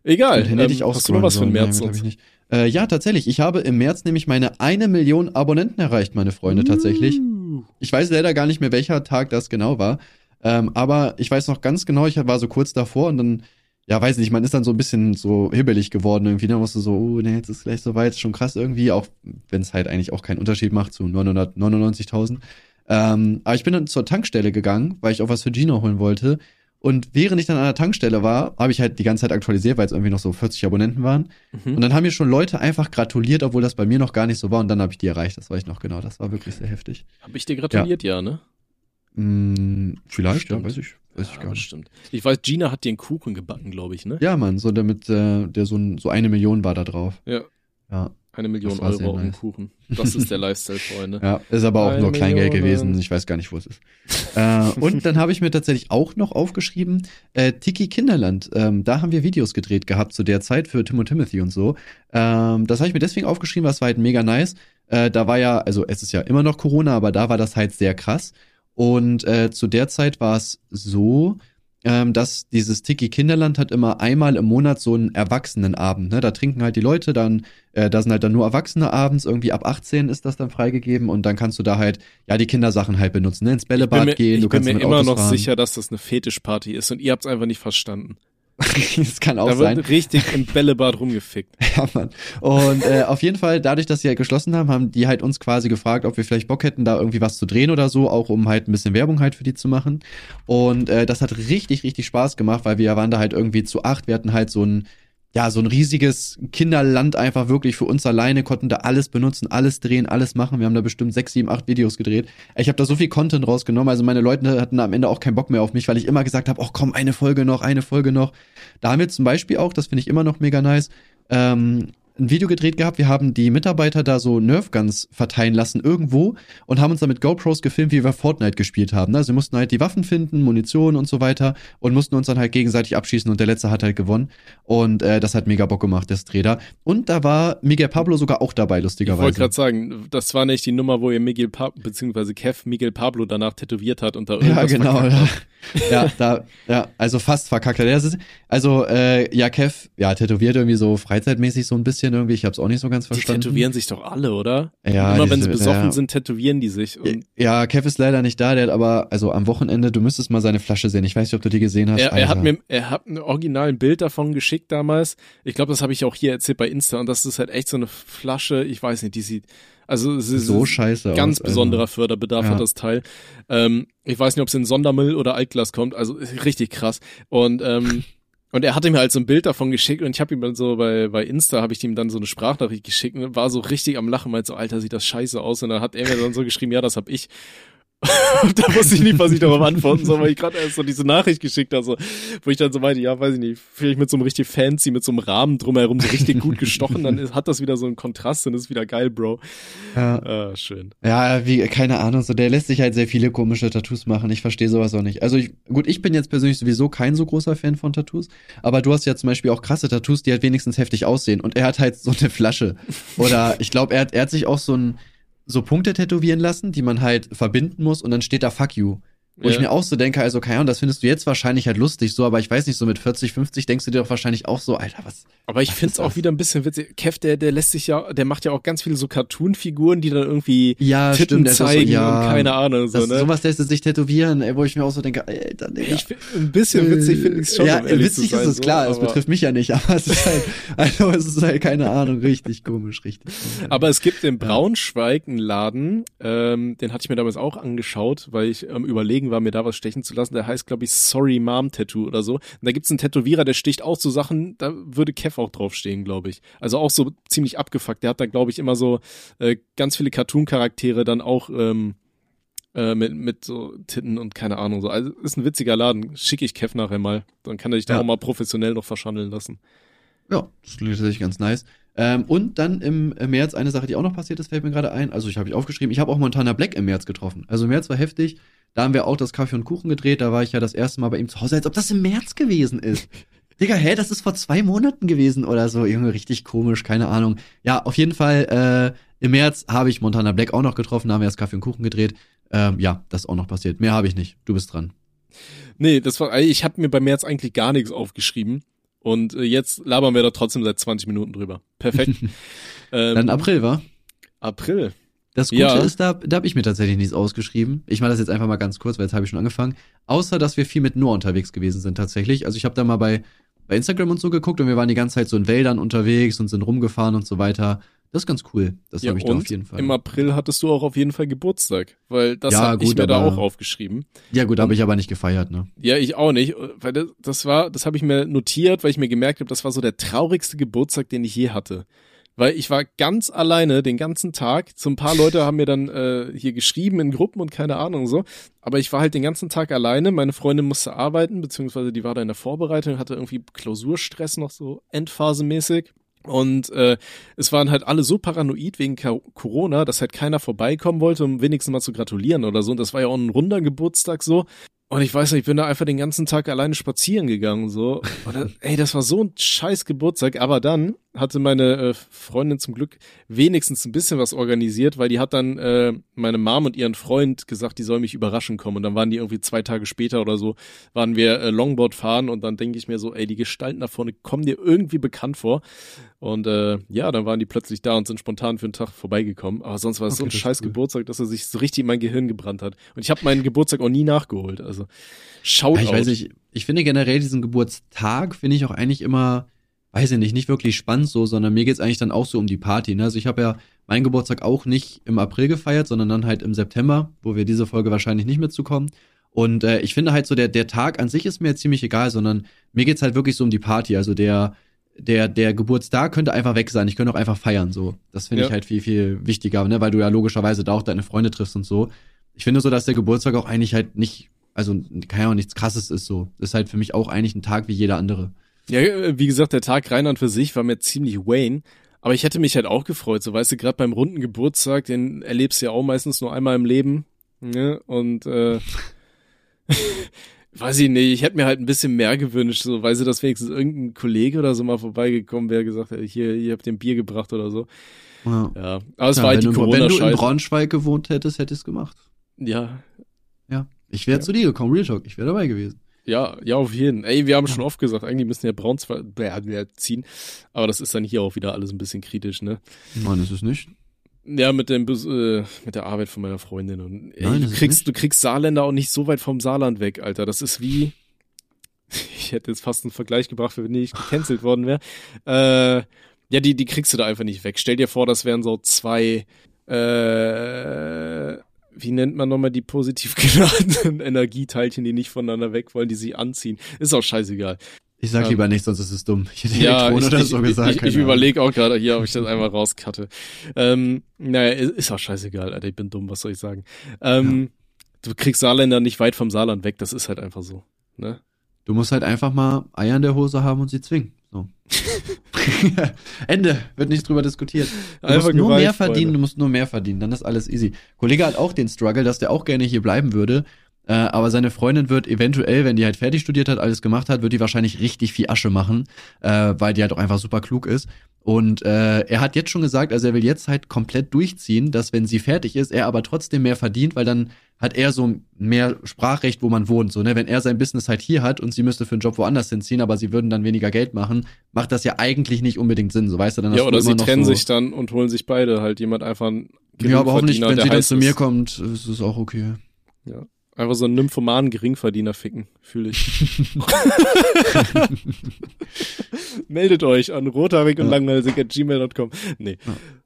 Egal. Dann hätte ich auch hast du noch was für ein März. Nein, sonst? Äh, ja, tatsächlich. Ich habe im März nämlich meine eine Million Abonnenten erreicht, meine Freunde, tatsächlich. Uh. Ich weiß leider gar nicht mehr, welcher Tag das genau war. Ähm, aber ich weiß noch ganz genau, ich war so kurz davor und dann, ja, weiß nicht, man ist dann so ein bisschen so hibbelig geworden irgendwie. Dann musst du so, oh, nee, jetzt ist gleich so weit, ist schon krass irgendwie, auch wenn es halt eigentlich auch keinen Unterschied macht zu 999.000. Ähm, aber ich bin dann zur Tankstelle gegangen, weil ich auch was für Gino holen wollte. Und während ich dann an der Tankstelle war, habe ich halt die ganze Zeit aktualisiert, weil es irgendwie noch so 40 Abonnenten waren. Mhm. Und dann haben mir schon Leute einfach gratuliert, obwohl das bei mir noch gar nicht so war. Und dann habe ich die erreicht. Das weiß ich noch genau. Das war wirklich sehr heftig. Hab ich dir gratuliert, ja, ne? Hm, vielleicht, Stimmt. ja, weiß ich, weiß ich Ja, gar nicht. bestimmt. Ich weiß, Gina hat dir einen Kuchen gebacken, glaube ich, ne? Ja, Mann, so damit, äh, der so, ein, so eine Million war da drauf. Ja. Ja, Eine Million Euro auf nice. Kuchen. Das ist der Lifestyle, Freunde. ja, ist aber auch Eine nur Kleingeld Million, gewesen. Ich weiß gar nicht, wo es ist. äh, und dann habe ich mir tatsächlich auch noch aufgeschrieben, äh, Tiki Kinderland. Ähm, da haben wir Videos gedreht gehabt zu der Zeit für Tim und Timothy und so. Ähm, das habe ich mir deswegen aufgeschrieben, weil es war halt mega nice. Äh, da war ja, also es ist ja immer noch Corona, aber da war das halt sehr krass. Und äh, zu der Zeit war es so, ähm, dass dieses Tiki Kinderland hat immer einmal im Monat so einen Erwachsenenabend. Ne? Da trinken halt die Leute, dann, äh, da sind halt dann nur Erwachsene abends, irgendwie ab 18 ist das dann freigegeben und dann kannst du da halt, ja, die Kindersachen halt benutzen, ne? ins Ich bin Bällebad mir, gehen, ich du bin kannst mir immer Autos noch fahren. sicher, dass das eine Fetischparty ist und ihr habt es einfach nicht verstanden. das kann auch Da sein. wird richtig im Bällebad rumgefickt. Ja, Mann. Und äh, auf jeden Fall, dadurch, dass sie halt geschlossen haben, haben die halt uns quasi gefragt, ob wir vielleicht Bock hätten, da irgendwie was zu drehen oder so, auch um halt ein bisschen Werbung halt für die zu machen. Und äh, das hat richtig, richtig Spaß gemacht, weil wir waren da halt irgendwie zu acht. Wir hatten halt so ein, ja, so ein riesiges Kinderland einfach wirklich für uns alleine, konnten da alles benutzen, alles drehen, alles machen. Wir haben da bestimmt sechs, sieben, acht Videos gedreht. Ich habe da so viel Content rausgenommen. Also meine Leute hatten am Ende auch keinen Bock mehr auf mich, weil ich immer gesagt habe, ach komm, eine Folge noch, eine Folge noch. Da haben wir zum Beispiel auch, das finde ich immer noch mega nice, ähm, ein Video gedreht gehabt. Wir haben die Mitarbeiter da so Nerfguns verteilen lassen irgendwo und haben uns dann mit GoPros gefilmt, wie wir Fortnite gespielt haben. Also wir mussten halt die Waffen finden, Munition und so weiter und mussten uns dann halt gegenseitig abschießen und der letzte hat halt gewonnen. Und äh, das hat mega Bock gemacht, das Dreh da. Und da war Miguel Pablo sogar auch dabei, lustigerweise. Ich wollte gerade sagen, das war nicht die Nummer, wo ihr Miguel Pablo, beziehungsweise Kev Miguel Pablo danach tätowiert hat und da irgendwas Ja, genau. ja, da, ja, also fast verkackt. Also, äh, ja, Kev, ja, tätowiert irgendwie so freizeitmäßig so ein bisschen irgendwie. Ich hab's auch nicht so ganz verstanden. Die tätowieren sich doch alle, oder? Ja. Immer wenn sie besoffen ja. sind, tätowieren die sich. ja, Kev ist leider nicht da, der hat aber, also am Wochenende, du müsstest mal seine Flasche sehen. Ich weiß nicht, ob du die gesehen hast. Er, er hat mir, er hat ein original Bild davon geschickt damals. Ich glaube, das habe ich auch hier erzählt bei Insta und das ist halt echt so eine Flasche, ich weiß nicht, die sieht, also es ist so scheiße ganz aus, besonderer also. Förderbedarf ja. hat das Teil. Ähm, ich weiß nicht, ob es in Sondermüll oder Altglas kommt, also richtig krass. Und ähm, und er hatte mir halt so ein Bild davon geschickt und ich habe ihm dann so bei, bei Insta habe ich ihm dann so eine Sprachnachricht geschickt und war so richtig am Lachen, meinte so, Alter, sieht das scheiße aus. Und dann hat er mir dann so geschrieben, ja, das hab ich. da wusste ich nicht, was ich darauf antworten soll, weil ich gerade erst so diese Nachricht geschickt habe, so, wo ich dann so meinte, ja, weiß ich nicht, vielleicht mit so einem richtig fancy, mit so einem Rahmen drumherum so richtig gut gestochen, dann ist, hat das wieder so einen Kontrast und ist wieder geil, Bro. Ja. Ah, schön. Ja, wie, keine Ahnung, so, der lässt sich halt sehr viele komische Tattoos machen. Ich verstehe sowas auch nicht. Also ich, gut, ich bin jetzt persönlich sowieso kein so großer Fan von Tattoos, aber du hast ja zum Beispiel auch krasse Tattoos, die halt wenigstens heftig aussehen und er hat halt so eine Flasche. Oder ich glaube, er hat, er hat sich auch so ein, so Punkte tätowieren lassen, die man halt verbinden muss und dann steht da Fuck you. Wo ja. ich mir auch so denke, also keine Ahnung, das findest du jetzt wahrscheinlich halt lustig so, aber ich weiß nicht, so mit 40, 50 denkst du dir doch wahrscheinlich auch so, Alter, was. Aber ich find's auch wieder ein bisschen witzig. Kev, der, der lässt sich ja, der macht ja auch ganz viele so Cartoon-Figuren, die dann irgendwie ja, Titten stimmt, zeigen so, ja, und keine Ahnung, so, das, ne? Sowas lässt er sich tätowieren, ey, wo ich mir auch so denke, Alter, Digga. Ich, ein bisschen witzig finde ich's schon. Ja, witzig ist es klar, es betrifft mich ja nicht, aber es ist halt, also es ist halt, keine Ahnung, richtig komisch, richtig. Aber es gibt in Braunschweig einen Laden, ähm, den hatte ich mir damals auch angeschaut, weil ich am ähm, überlegen war, mir da was stechen zu lassen. Der heißt, glaube ich, Sorry Mom Tattoo oder so. Und da gibt's einen Tätowierer, der sticht auch so Sachen, da würde Kev auch draufstehen, glaube ich. Also auch so ziemlich abgefuckt. Der hat da, glaube ich, immer so äh, ganz viele Cartoon-Charaktere dann auch ähm, äh, mit, mit so Titten und keine Ahnung so. Also ist ein witziger Laden. Schicke ich Kev nachher mal. Dann kann er sich da auch mal professionell noch verschandeln lassen. Ja, das klingt tatsächlich ganz nice. Ähm, und dann im März eine Sache, die auch noch passiert ist, fällt mir gerade ein. Also ich habe ich aufgeschrieben, ich habe auch Montana Black im März getroffen. Also März war heftig. Da haben wir auch das Kaffee und Kuchen gedreht. Da war ich ja das erste Mal bei ihm zu Hause, als ob das im März gewesen ist. Digga, hä, das ist vor zwei Monaten gewesen oder so. Irgendwie richtig komisch, keine Ahnung. Ja, auf jeden Fall, äh, im März habe ich Montana Black auch noch getroffen, da haben wir das Kaffee und Kuchen gedreht. Ähm, ja, das ist auch noch passiert. Mehr habe ich nicht. Du bist dran. Nee, das war, ich habe mir bei März eigentlich gar nichts aufgeschrieben. Und äh, jetzt labern wir da trotzdem seit 20 Minuten drüber. Perfekt. ähm, Dann April, war? April. Das Gute ja. ist, da, da habe ich mir tatsächlich nichts ausgeschrieben. Ich mache das jetzt einfach mal ganz kurz, weil jetzt habe ich schon angefangen. Außer, dass wir viel mit Noah unterwegs gewesen sind tatsächlich. Also ich habe da mal bei, bei Instagram und so geguckt und wir waren die ganze Zeit so in Wäldern unterwegs und sind rumgefahren und so weiter. Das ist ganz cool. Das ja, habe ich da auf jeden Fall. Im April hattest du auch auf jeden Fall Geburtstag, weil das ja, habe ich mir da auch aufgeschrieben. Ja, gut, habe ich aber nicht gefeiert, ne? Ja, ich auch nicht, weil das, das war, das habe ich mir notiert, weil ich mir gemerkt habe, das war so der traurigste Geburtstag, den ich je hatte weil ich war ganz alleine den ganzen Tag. So ein paar Leute haben mir dann äh, hier geschrieben in Gruppen und keine Ahnung so. Aber ich war halt den ganzen Tag alleine. Meine Freundin musste arbeiten, beziehungsweise die war da in der Vorbereitung, hatte irgendwie Klausurstress noch so endphasemäßig. Und äh, es waren halt alle so paranoid wegen Corona, dass halt keiner vorbeikommen wollte, um wenigstens mal zu gratulieren oder so. Und das war ja auch ein runder Geburtstag so. Und ich weiß nicht, ich bin da einfach den ganzen Tag alleine spazieren gegangen, so. Und ey, das war so ein scheiß Geburtstag. Aber dann hatte meine äh, Freundin zum Glück wenigstens ein bisschen was organisiert, weil die hat dann äh, meine Mom und ihren Freund gesagt, die soll mich überraschen kommen. Und dann waren die irgendwie zwei Tage später oder so, waren wir äh, Longboard fahren und dann denke ich mir so, ey, die Gestalten da vorne kommen dir irgendwie bekannt vor. Und äh, ja, dann waren die plötzlich da und sind spontan für einen Tag vorbeigekommen. Aber sonst war es okay, so ein scheiß cool. Geburtstag, dass er sich so richtig in mein Gehirn gebrannt hat. Und ich habe meinen Geburtstag auch nie nachgeholt. Also schaut ja, Ich weiß nicht, ich finde generell diesen Geburtstag, finde ich auch eigentlich immer weiß ich nicht, nicht wirklich spannend so, sondern mir geht's eigentlich dann auch so um die Party. Ne? Also ich habe ja meinen Geburtstag auch nicht im April gefeiert, sondern dann halt im September, wo wir diese Folge wahrscheinlich nicht mitzukommen. Und äh, ich finde halt so, der, der Tag an sich ist mir ziemlich egal, sondern mir geht's halt wirklich so um die Party. Also der, der, der Geburtstag könnte einfach weg sein. Ich könnte auch einfach feiern. So, das finde ja. ich halt viel, viel wichtiger, ne? weil du ja logischerweise da auch deine Freunde triffst und so. Ich finde so, dass der Geburtstag auch eigentlich halt nicht, also ja auch nichts krasses ist so. ist halt für mich auch eigentlich ein Tag wie jeder andere. Ja, wie gesagt, der Tag rein an für sich war mir ziemlich Wayne. Aber ich hätte mich halt auch gefreut, so weißt du, gerade beim runden Geburtstag, den erlebst du ja auch meistens nur einmal im Leben. Ne? Und äh, weiß ich nicht, ich hätte mir halt ein bisschen mehr gewünscht, so weiß ich, dass wenigstens irgendein Kollege oder so mal vorbeigekommen wäre, gesagt hätte, hier, ihr habt den Bier gebracht oder so. Ja, ja. aber es ja, war halt die corona Wenn du in Braunschweig gewohnt hättest, hättest du es gemacht. Ja. Ja. Ich wäre ja. zu dir gekommen, Real Talk, ich wäre dabei gewesen. Ja, ja, auf jeden. Ey, wir haben schon oft gesagt, eigentlich müssen ja Browns ziehen. Aber das ist dann hier auch wieder alles ein bisschen kritisch, ne? Nein, ist es nicht. Ja, mit dem äh, mit der Arbeit von meiner Freundin und ey, Nein, du kriegst du kriegst Saarländer auch nicht so weit vom Saarland weg, Alter. Das ist wie ich hätte jetzt fast einen Vergleich gebracht, wenn ich gecancelt worden wäre. Äh, ja, die die kriegst du da einfach nicht weg. Stell dir vor, das wären so zwei äh, wie nennt man nochmal die positiv geladenen Energieteilchen, die nicht voneinander weg wollen, die sich anziehen. Ist auch scheißegal. Ich sag ähm, lieber nicht, sonst ist es dumm. Ich hätte ja, ich, oder so gesagt. Ich, ich, ich überlege auch gerade hier, ob ich das einmal rauscutte. Ähm, naja, ist auch scheißegal, Alter. Ich bin dumm, was soll ich sagen? Ähm, ja. Du kriegst Saarländer nicht weit vom Saarland weg, das ist halt einfach so. Ne? Du musst halt einfach mal Eier in der Hose haben und sie zwingen. So. Ende, wird nicht drüber diskutiert. Du Einfach musst nur Gewalt, mehr verdienen, Freunde. du musst nur mehr verdienen, dann ist alles easy. Kollege hat auch den Struggle, dass der auch gerne hier bleiben würde, äh, aber seine Freundin wird eventuell, wenn die halt fertig studiert hat, alles gemacht hat, wird die wahrscheinlich richtig viel Asche machen, äh, weil die halt auch einfach super klug ist. Und äh, er hat jetzt schon gesagt, also er will jetzt halt komplett durchziehen, dass wenn sie fertig ist, er aber trotzdem mehr verdient, weil dann hat er so mehr Sprachrecht, wo man wohnt. So, ne? Wenn er sein Business halt hier hat und sie müsste für einen Job woanders hinziehen, aber sie würden dann weniger Geld machen, macht das ja eigentlich nicht unbedingt Sinn. So weißt du dann. Ja, oder sie trennen so sich dann und holen sich beide halt jemand einfach. Einen ja, aber hoffentlich, wenn sie dann zu mir kommt, ist es auch okay. Ja. Einfach so einen nymphomanen Geringverdiener ficken, fühle ich. Meldet euch an rothaarig und ja. at gmail.com. Nee.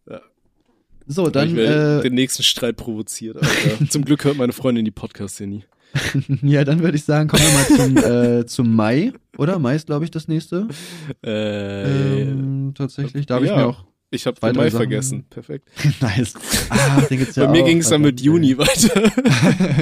Ja. So, dann. Ich äh, den nächsten Streit provoziert. Alter. zum Glück hört meine Freundin die Podcasts hier nie. ja, dann würde ich sagen, kommen wir mal zum, äh, zum Mai, oder? Mai ist, glaube ich, das nächste. Äh, ähm, tatsächlich. Da habe ja. ich mir auch ich habe den Mai vergessen. Perfekt. nice. Ah, den gibt's ja bei mir ging es dann mit Juni weiter.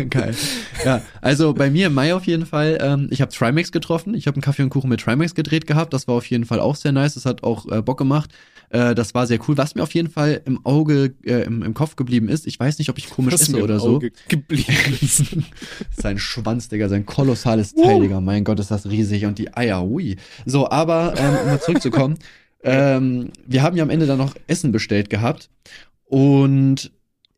Geil. Ja, also bei mir im Mai auf jeden Fall. Ähm, ich habe Trimax getroffen. Ich habe einen Kaffee und Kuchen mit Trimax gedreht gehabt. Das war auf jeden Fall auch sehr nice. Das hat auch äh, Bock gemacht. Äh, das war sehr cool. Was mir auf jeden Fall im Auge, äh, im, im Kopf geblieben ist, ich weiß nicht, ob ich komisch Was esse oder so. Geblieben ist. sein Schwanz, Digga, sein kolossales Teil. Digga. Mein Gott, ist das riesig und die Eier, ui. So, aber ähm, um mal zurückzukommen. Ähm, wir haben ja am Ende dann noch Essen bestellt gehabt und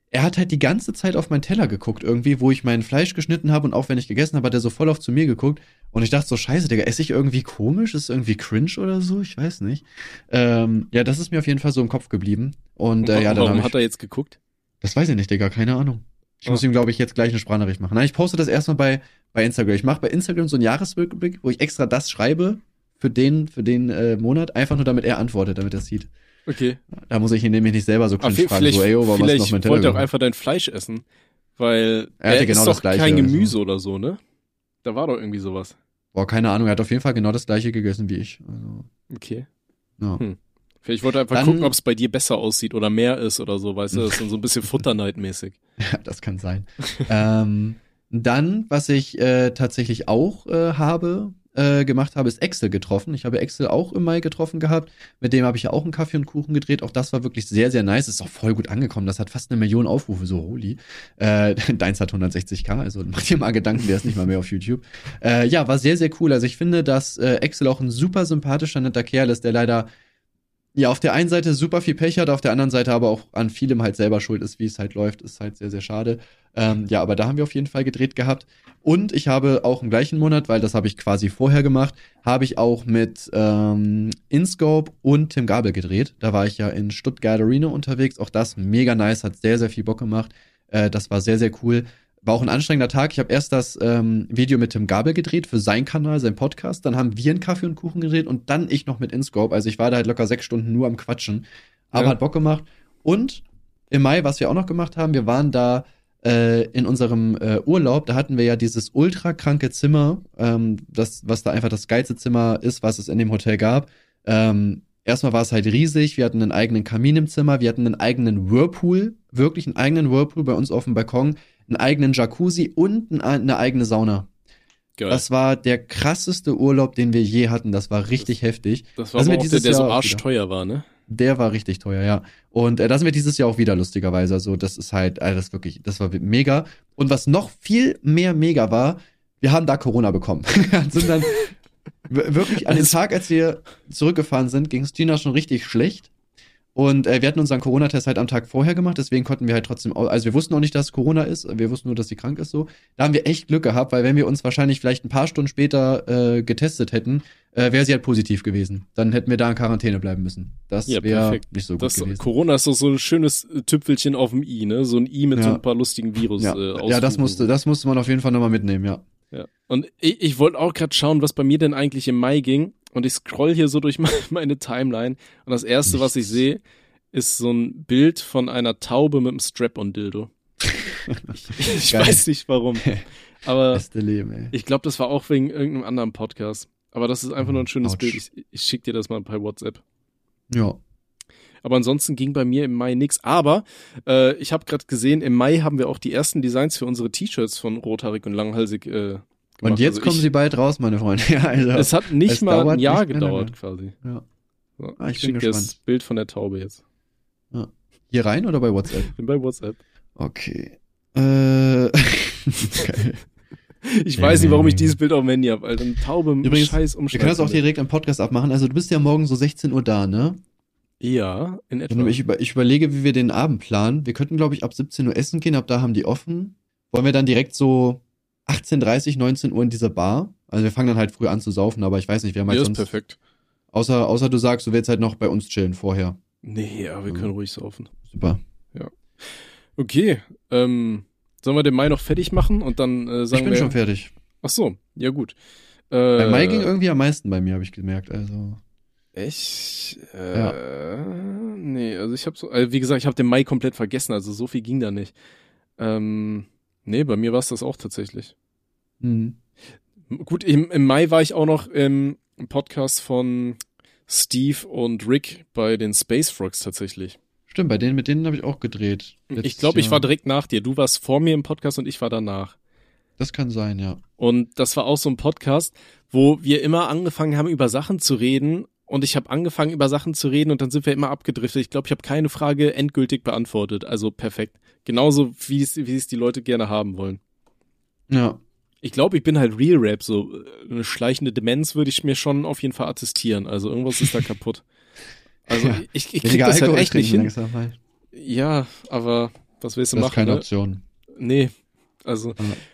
er hat halt die ganze Zeit auf meinen Teller geguckt, irgendwie, wo ich mein Fleisch geschnitten habe und auch wenn ich gegessen habe, hat er so voll auf zu mir geguckt. Und ich dachte so, scheiße, Digga, esse ich irgendwie komisch? Ist irgendwie cringe oder so? Ich weiß nicht. Ähm, ja, das ist mir auf jeden Fall so im Kopf geblieben. Und, äh, ja, dann Warum ich, hat er jetzt geguckt? Das weiß ich nicht, Digga, keine Ahnung. Ich oh. muss ihm, glaube ich, jetzt gleich eine Sprachnachricht machen. Nein, ich poste das erstmal bei, bei Instagram. Ich mache bei Instagram so einen Jahresrückblick, wo ich extra das schreibe, für den, für den äh, Monat, einfach nur damit er antwortet, damit er sieht. Okay. Da muss ich ihn nämlich nicht selber so cringe fragen, so, ey, oh, was noch mein wollte auch einfach dein Fleisch essen, weil er, er genau ist doch kein Gemüse so. oder so, ne? Da war doch irgendwie sowas. Boah, keine Ahnung, er hat auf jeden Fall genau das gleiche gegessen wie ich. Also, okay. Ja. Hm. Vielleicht wollte er einfach Dann, gucken, ob es bei dir besser aussieht oder mehr ist oder so, weißt du, das ist so ein bisschen Futterneidmäßig. ja, das kann sein. ähm, dann, was ich äh, tatsächlich auch äh, habe, äh, gemacht habe, ist Excel getroffen. Ich habe Excel auch im Mai getroffen gehabt. Mit dem habe ich ja auch einen Kaffee und Kuchen gedreht. Auch das war wirklich sehr, sehr nice. Ist auch voll gut angekommen. Das hat fast eine Million Aufrufe, so holy. Äh, deins hat 160k, also mach dir mal Gedanken, der ist nicht mal mehr auf YouTube. Äh, ja, war sehr, sehr cool. Also ich finde, dass äh, Excel auch ein super sympathischer, netter Kerl ist, der leider ja, auf der einen Seite super viel Pech hat, auf der anderen Seite aber auch an vielem halt selber schuld ist, wie es halt läuft, ist halt sehr, sehr schade. Ähm, ja, aber da haben wir auf jeden Fall gedreht gehabt. Und ich habe auch im gleichen Monat, weil das habe ich quasi vorher gemacht, habe ich auch mit ähm, InScope und Tim Gabel gedreht. Da war ich ja in Stuttgart Arena unterwegs. Auch das mega nice, hat sehr, sehr viel Bock gemacht. Äh, das war sehr, sehr cool. War auch ein anstrengender Tag. Ich habe erst das ähm, Video mit Tim Gabel gedreht für seinen Kanal, sein Podcast. Dann haben wir einen Kaffee und Kuchen gedreht und dann ich noch mit InScope. Also ich war da halt locker sechs Stunden nur am Quatschen. Aber ja. hat Bock gemacht. Und im Mai, was wir auch noch gemacht haben, wir waren da äh, in unserem äh, Urlaub, da hatten wir ja dieses ultra kranke Zimmer, ähm, das, was da einfach das geilste Zimmer ist, was es in dem Hotel gab. Ähm, erstmal war es halt riesig, wir hatten einen eigenen Kamin im Zimmer, wir hatten einen eigenen Whirlpool, wirklich einen eigenen Whirlpool bei uns auf dem Balkon einen eigenen Jacuzzi und eine eigene Sauna. Geil. Das war der krasseste Urlaub, den wir je hatten. Das war richtig das, heftig. Das war also auch der, der so arschteuer war, ne? Der war richtig teuer, ja. Und äh, da sind wir dieses Jahr auch wieder, lustigerweise. Also, das ist halt, äh, das wirklich, das war mega. Und was noch viel mehr mega war, wir haben da Corona bekommen. sind dann wirklich an dem Tag, als wir zurückgefahren sind, ging es Tina schon richtig schlecht. Und äh, wir hatten unseren Corona-Test halt am Tag vorher gemacht, deswegen konnten wir halt trotzdem, also wir wussten auch nicht, dass Corona ist, wir wussten nur, dass sie krank ist so. Da haben wir echt Glück gehabt, weil wenn wir uns wahrscheinlich vielleicht ein paar Stunden später äh, getestet hätten, äh, wäre sie halt positiv gewesen. Dann hätten wir da in Quarantäne bleiben müssen. Das ja, wäre nicht so gut das, gewesen. Corona ist doch so ein schönes Tüpfelchen auf dem I, ne? So ein I mit ja. so ein paar lustigen Virus. Ja, äh, ja das musste, das musste man auf jeden Fall nochmal mitnehmen, ja. Ja. Und ich, ich wollte auch gerade schauen, was bei mir denn eigentlich im Mai ging. Und ich scroll hier so durch meine Timeline. Und das erste, was ich sehe, ist so ein Bild von einer Taube mit einem Strap-on-Dildo. ich, ich weiß nicht warum. Aber Leben, ich glaube, das war auch wegen irgendeinem anderen Podcast. Aber das ist einfach nur ein schönes Ouch. Bild. Ich, ich schicke dir das mal per WhatsApp. Ja. Aber ansonsten ging bei mir im Mai nichts. Aber äh, ich habe gerade gesehen, im Mai haben wir auch die ersten Designs für unsere T-Shirts von Rothaarig und Langhalsig äh, gemacht. Und jetzt also kommen ich, sie bald raus, meine Freunde. Ja, also, es hat nicht es mal ein Jahr gedauert, quasi. Ja. So, ah, ich ich schicke das Bild von der Taube jetzt. Ja. Hier rein oder bei WhatsApp? Bin bei WhatsApp. Okay. Äh, geil. Ich weiß nicht, warum ich dieses Bild auf dem Handy habe, Alter. Eine Taube im Übrigens, Scheiß umschreiben. Wir können das auch direkt am Podcast abmachen. Also du bist ja morgen so 16 Uhr da, ne? Ja, in etwa. Ich, über, ich überlege, wie wir den Abend planen. Wir könnten, glaube ich, ab 17 Uhr essen gehen, ab da haben die offen. Wollen wir dann direkt so 18.30, 19 Uhr in dieser Bar? Also wir fangen dann halt früh an zu saufen, aber ich weiß nicht, wir haben halt ja, sonst... ist perfekt. Außer, außer du sagst, du willst halt noch bei uns chillen vorher. Nee, ja, wir können ruhig saufen. Super. Ja. Okay, ähm, sollen wir den Mai noch fertig machen und dann äh, sagen Ich bin wir, schon fertig. Ach so, ja gut. Äh, bei Mai ging irgendwie am meisten bei mir, habe ich gemerkt. Also. Echt? Äh, ja. Nee, also ich habe so, also wie gesagt, ich habe den Mai komplett vergessen, also so viel ging da nicht. Ähm, nee, bei mir war es das auch tatsächlich. Mhm. Gut, im, im Mai war ich auch noch im Podcast von Steve und Rick bei den Space Frogs tatsächlich. Stimmt, bei denen, mit denen habe ich auch gedreht. Ich glaube, ich war direkt nach dir. Du warst vor mir im Podcast und ich war danach. Das kann sein, ja. Und das war auch so ein Podcast, wo wir immer angefangen haben, über Sachen zu reden und ich habe angefangen, über Sachen zu reden und dann sind wir immer abgedriftet. Ich glaube, ich habe keine Frage endgültig beantwortet. Also perfekt. Genauso, wie es, wie es die Leute gerne haben wollen. Ja. Ich glaube, ich bin halt Real Rap. So äh, eine schleichende Demenz würde ich mir schon auf jeden Fall attestieren. Also irgendwas ist da kaputt. Also ja. ich, ich krieg das halt echt nicht hin. Halt. Ja, aber was willst du das machen? Ist keine ne? Option. Nee, also,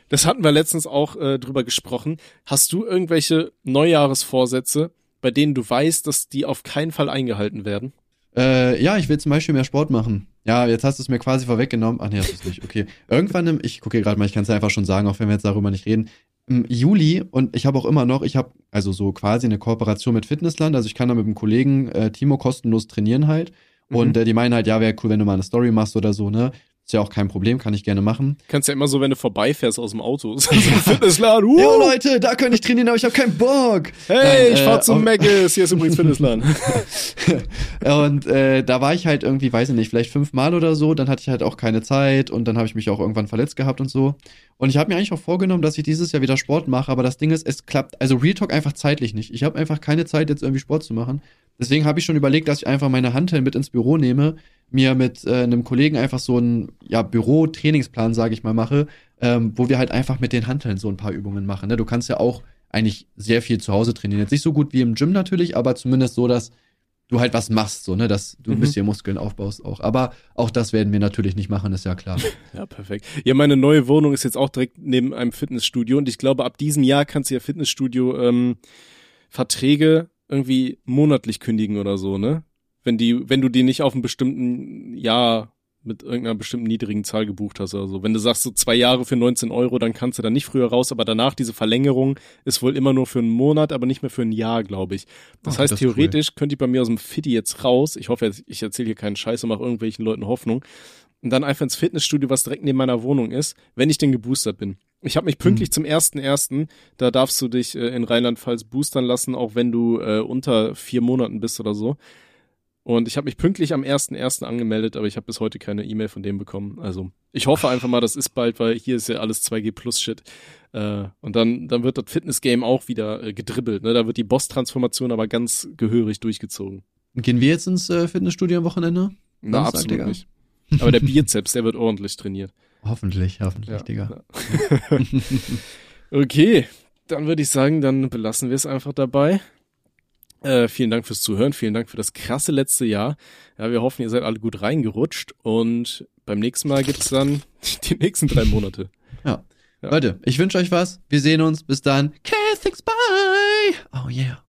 das hatten wir letztens auch äh, drüber gesprochen. Hast du irgendwelche Neujahresvorsätze, bei denen du weißt, dass die auf keinen Fall eingehalten werden? Äh, ja, ich will zum Beispiel mehr Sport machen. Ja, jetzt hast du es mir quasi vorweggenommen. Ach nee, hast du es nicht. Okay. Irgendwann im, ich gucke gerade mal, ich kann es einfach schon sagen, auch wenn wir jetzt darüber nicht reden. Im Juli und ich habe auch immer noch, ich habe also so quasi eine Kooperation mit Fitnessland. Also ich kann da mit einem Kollegen äh, Timo kostenlos trainieren halt. Und mhm. äh, die meinen halt, ja, wäre cool, wenn du mal eine Story machst oder so, ne? Ist ja auch kein Problem, kann ich gerne machen. Kannst ja immer so, wenn du vorbeifährst aus dem Auto. So. Fitnessladen. Uh. Ja, Leute, da könnte ich trainieren, aber ich habe keinen Bock. Hey, Nein, ich fahr äh, zum Maggis. Hier ist übrigens Fitnessladen. und äh, da war ich halt irgendwie, weiß ich nicht, vielleicht fünfmal oder so. Dann hatte ich halt auch keine Zeit und dann habe ich mich auch irgendwann verletzt gehabt und so. Und ich habe mir eigentlich auch vorgenommen, dass ich dieses Jahr wieder Sport mache, aber das Ding ist, es klappt, also Real Talk einfach zeitlich nicht. Ich habe einfach keine Zeit, jetzt irgendwie Sport zu machen. Deswegen habe ich schon überlegt, dass ich einfach meine Handel mit ins Büro nehme, mir mit äh, einem Kollegen einfach so einen ja, Büro-Trainingsplan, sage ich mal, mache, ähm, wo wir halt einfach mit den Hanteln so ein paar Übungen machen. Ne? Du kannst ja auch eigentlich sehr viel zu Hause trainieren. Jetzt nicht so gut wie im Gym natürlich, aber zumindest so, dass du halt was machst, so, ne, dass du ein mhm. bisschen Muskeln aufbaust auch. Aber auch das werden wir natürlich nicht machen, ist ja klar. Ja, perfekt. Ja, meine neue Wohnung ist jetzt auch direkt neben einem Fitnessstudio und ich glaube, ab diesem Jahr kannst du ja Fitnessstudio ähm, Verträge irgendwie monatlich kündigen oder so, ne? Wenn die, wenn du die nicht auf einem bestimmten Jahr mit irgendeiner bestimmten niedrigen Zahl gebucht hast oder so. Wenn du sagst so zwei Jahre für 19 Euro, dann kannst du da nicht früher raus, aber danach diese Verlängerung ist wohl immer nur für einen Monat, aber nicht mehr für ein Jahr, glaube ich. Das Ach, heißt, das theoretisch cool. könnte ich bei mir aus dem Fitti jetzt raus. Ich hoffe, ich erzähle hier keinen Scheiß und mache irgendwelchen Leuten Hoffnung. Und dann einfach ins Fitnessstudio, was direkt neben meiner Wohnung ist, wenn ich denn geboostert bin. Ich habe mich pünktlich hm. zum ersten ersten. Da darfst du dich äh, in Rheinland-Pfalz boostern lassen, auch wenn du äh, unter vier Monaten bist oder so. Und ich habe mich pünktlich am ersten ersten angemeldet, aber ich habe bis heute keine E-Mail von dem bekommen. Also ich hoffe einfach mal, das ist bald, weil hier ist ja alles 2G Plus Shit. Äh, und dann, dann wird das Fitness-Game auch wieder äh, gedribbelt. Ne? Da wird die Boss-Transformation aber ganz gehörig durchgezogen. Gehen wir jetzt ins äh, Fitnessstudio am Wochenende? Na, Samstag, absolut Digga. nicht. Aber der Bizeps, der wird ordentlich trainiert. Hoffentlich, hoffentlich, Ja, Digga. ja. okay, dann würde ich sagen, dann belassen wir es einfach dabei. Äh, vielen Dank fürs Zuhören, vielen Dank für das krasse letzte Jahr. Ja, wir hoffen, ihr seid alle gut reingerutscht und beim nächsten Mal gibt's dann die nächsten drei Monate. Ja. Ja. Leute, ich wünsche euch was. Wir sehen uns. Bis dann. Thanks, bye. Oh yeah.